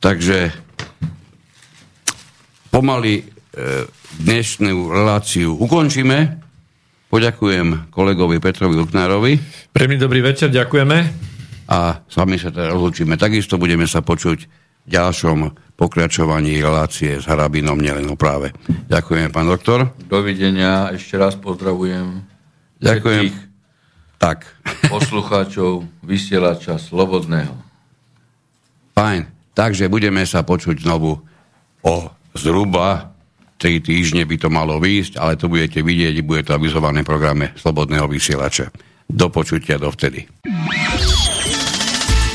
Takže pomaly e, dnešnú reláciu ukončíme. Poďakujem kolegovi Petrovi Luknárovi. Príjemný dobrý večer, ďakujeme. A s vami sa teda rozlučíme. Takisto budeme sa počuť v ďalšom pokračovaní relácie s Harabinom nielen o práve. Ďakujem, pán doktor. Dovidenia, ešte raz pozdravujem. Ďakujem. Tak. Poslucháčov vysielača Slobodného. Fajn. Takže budeme sa počuť znovu o zhruba 3 týždne by to malo výjsť, ale to budete vidieť, bude to avizované programe Slobodného vysielača. Do počutia dovtedy.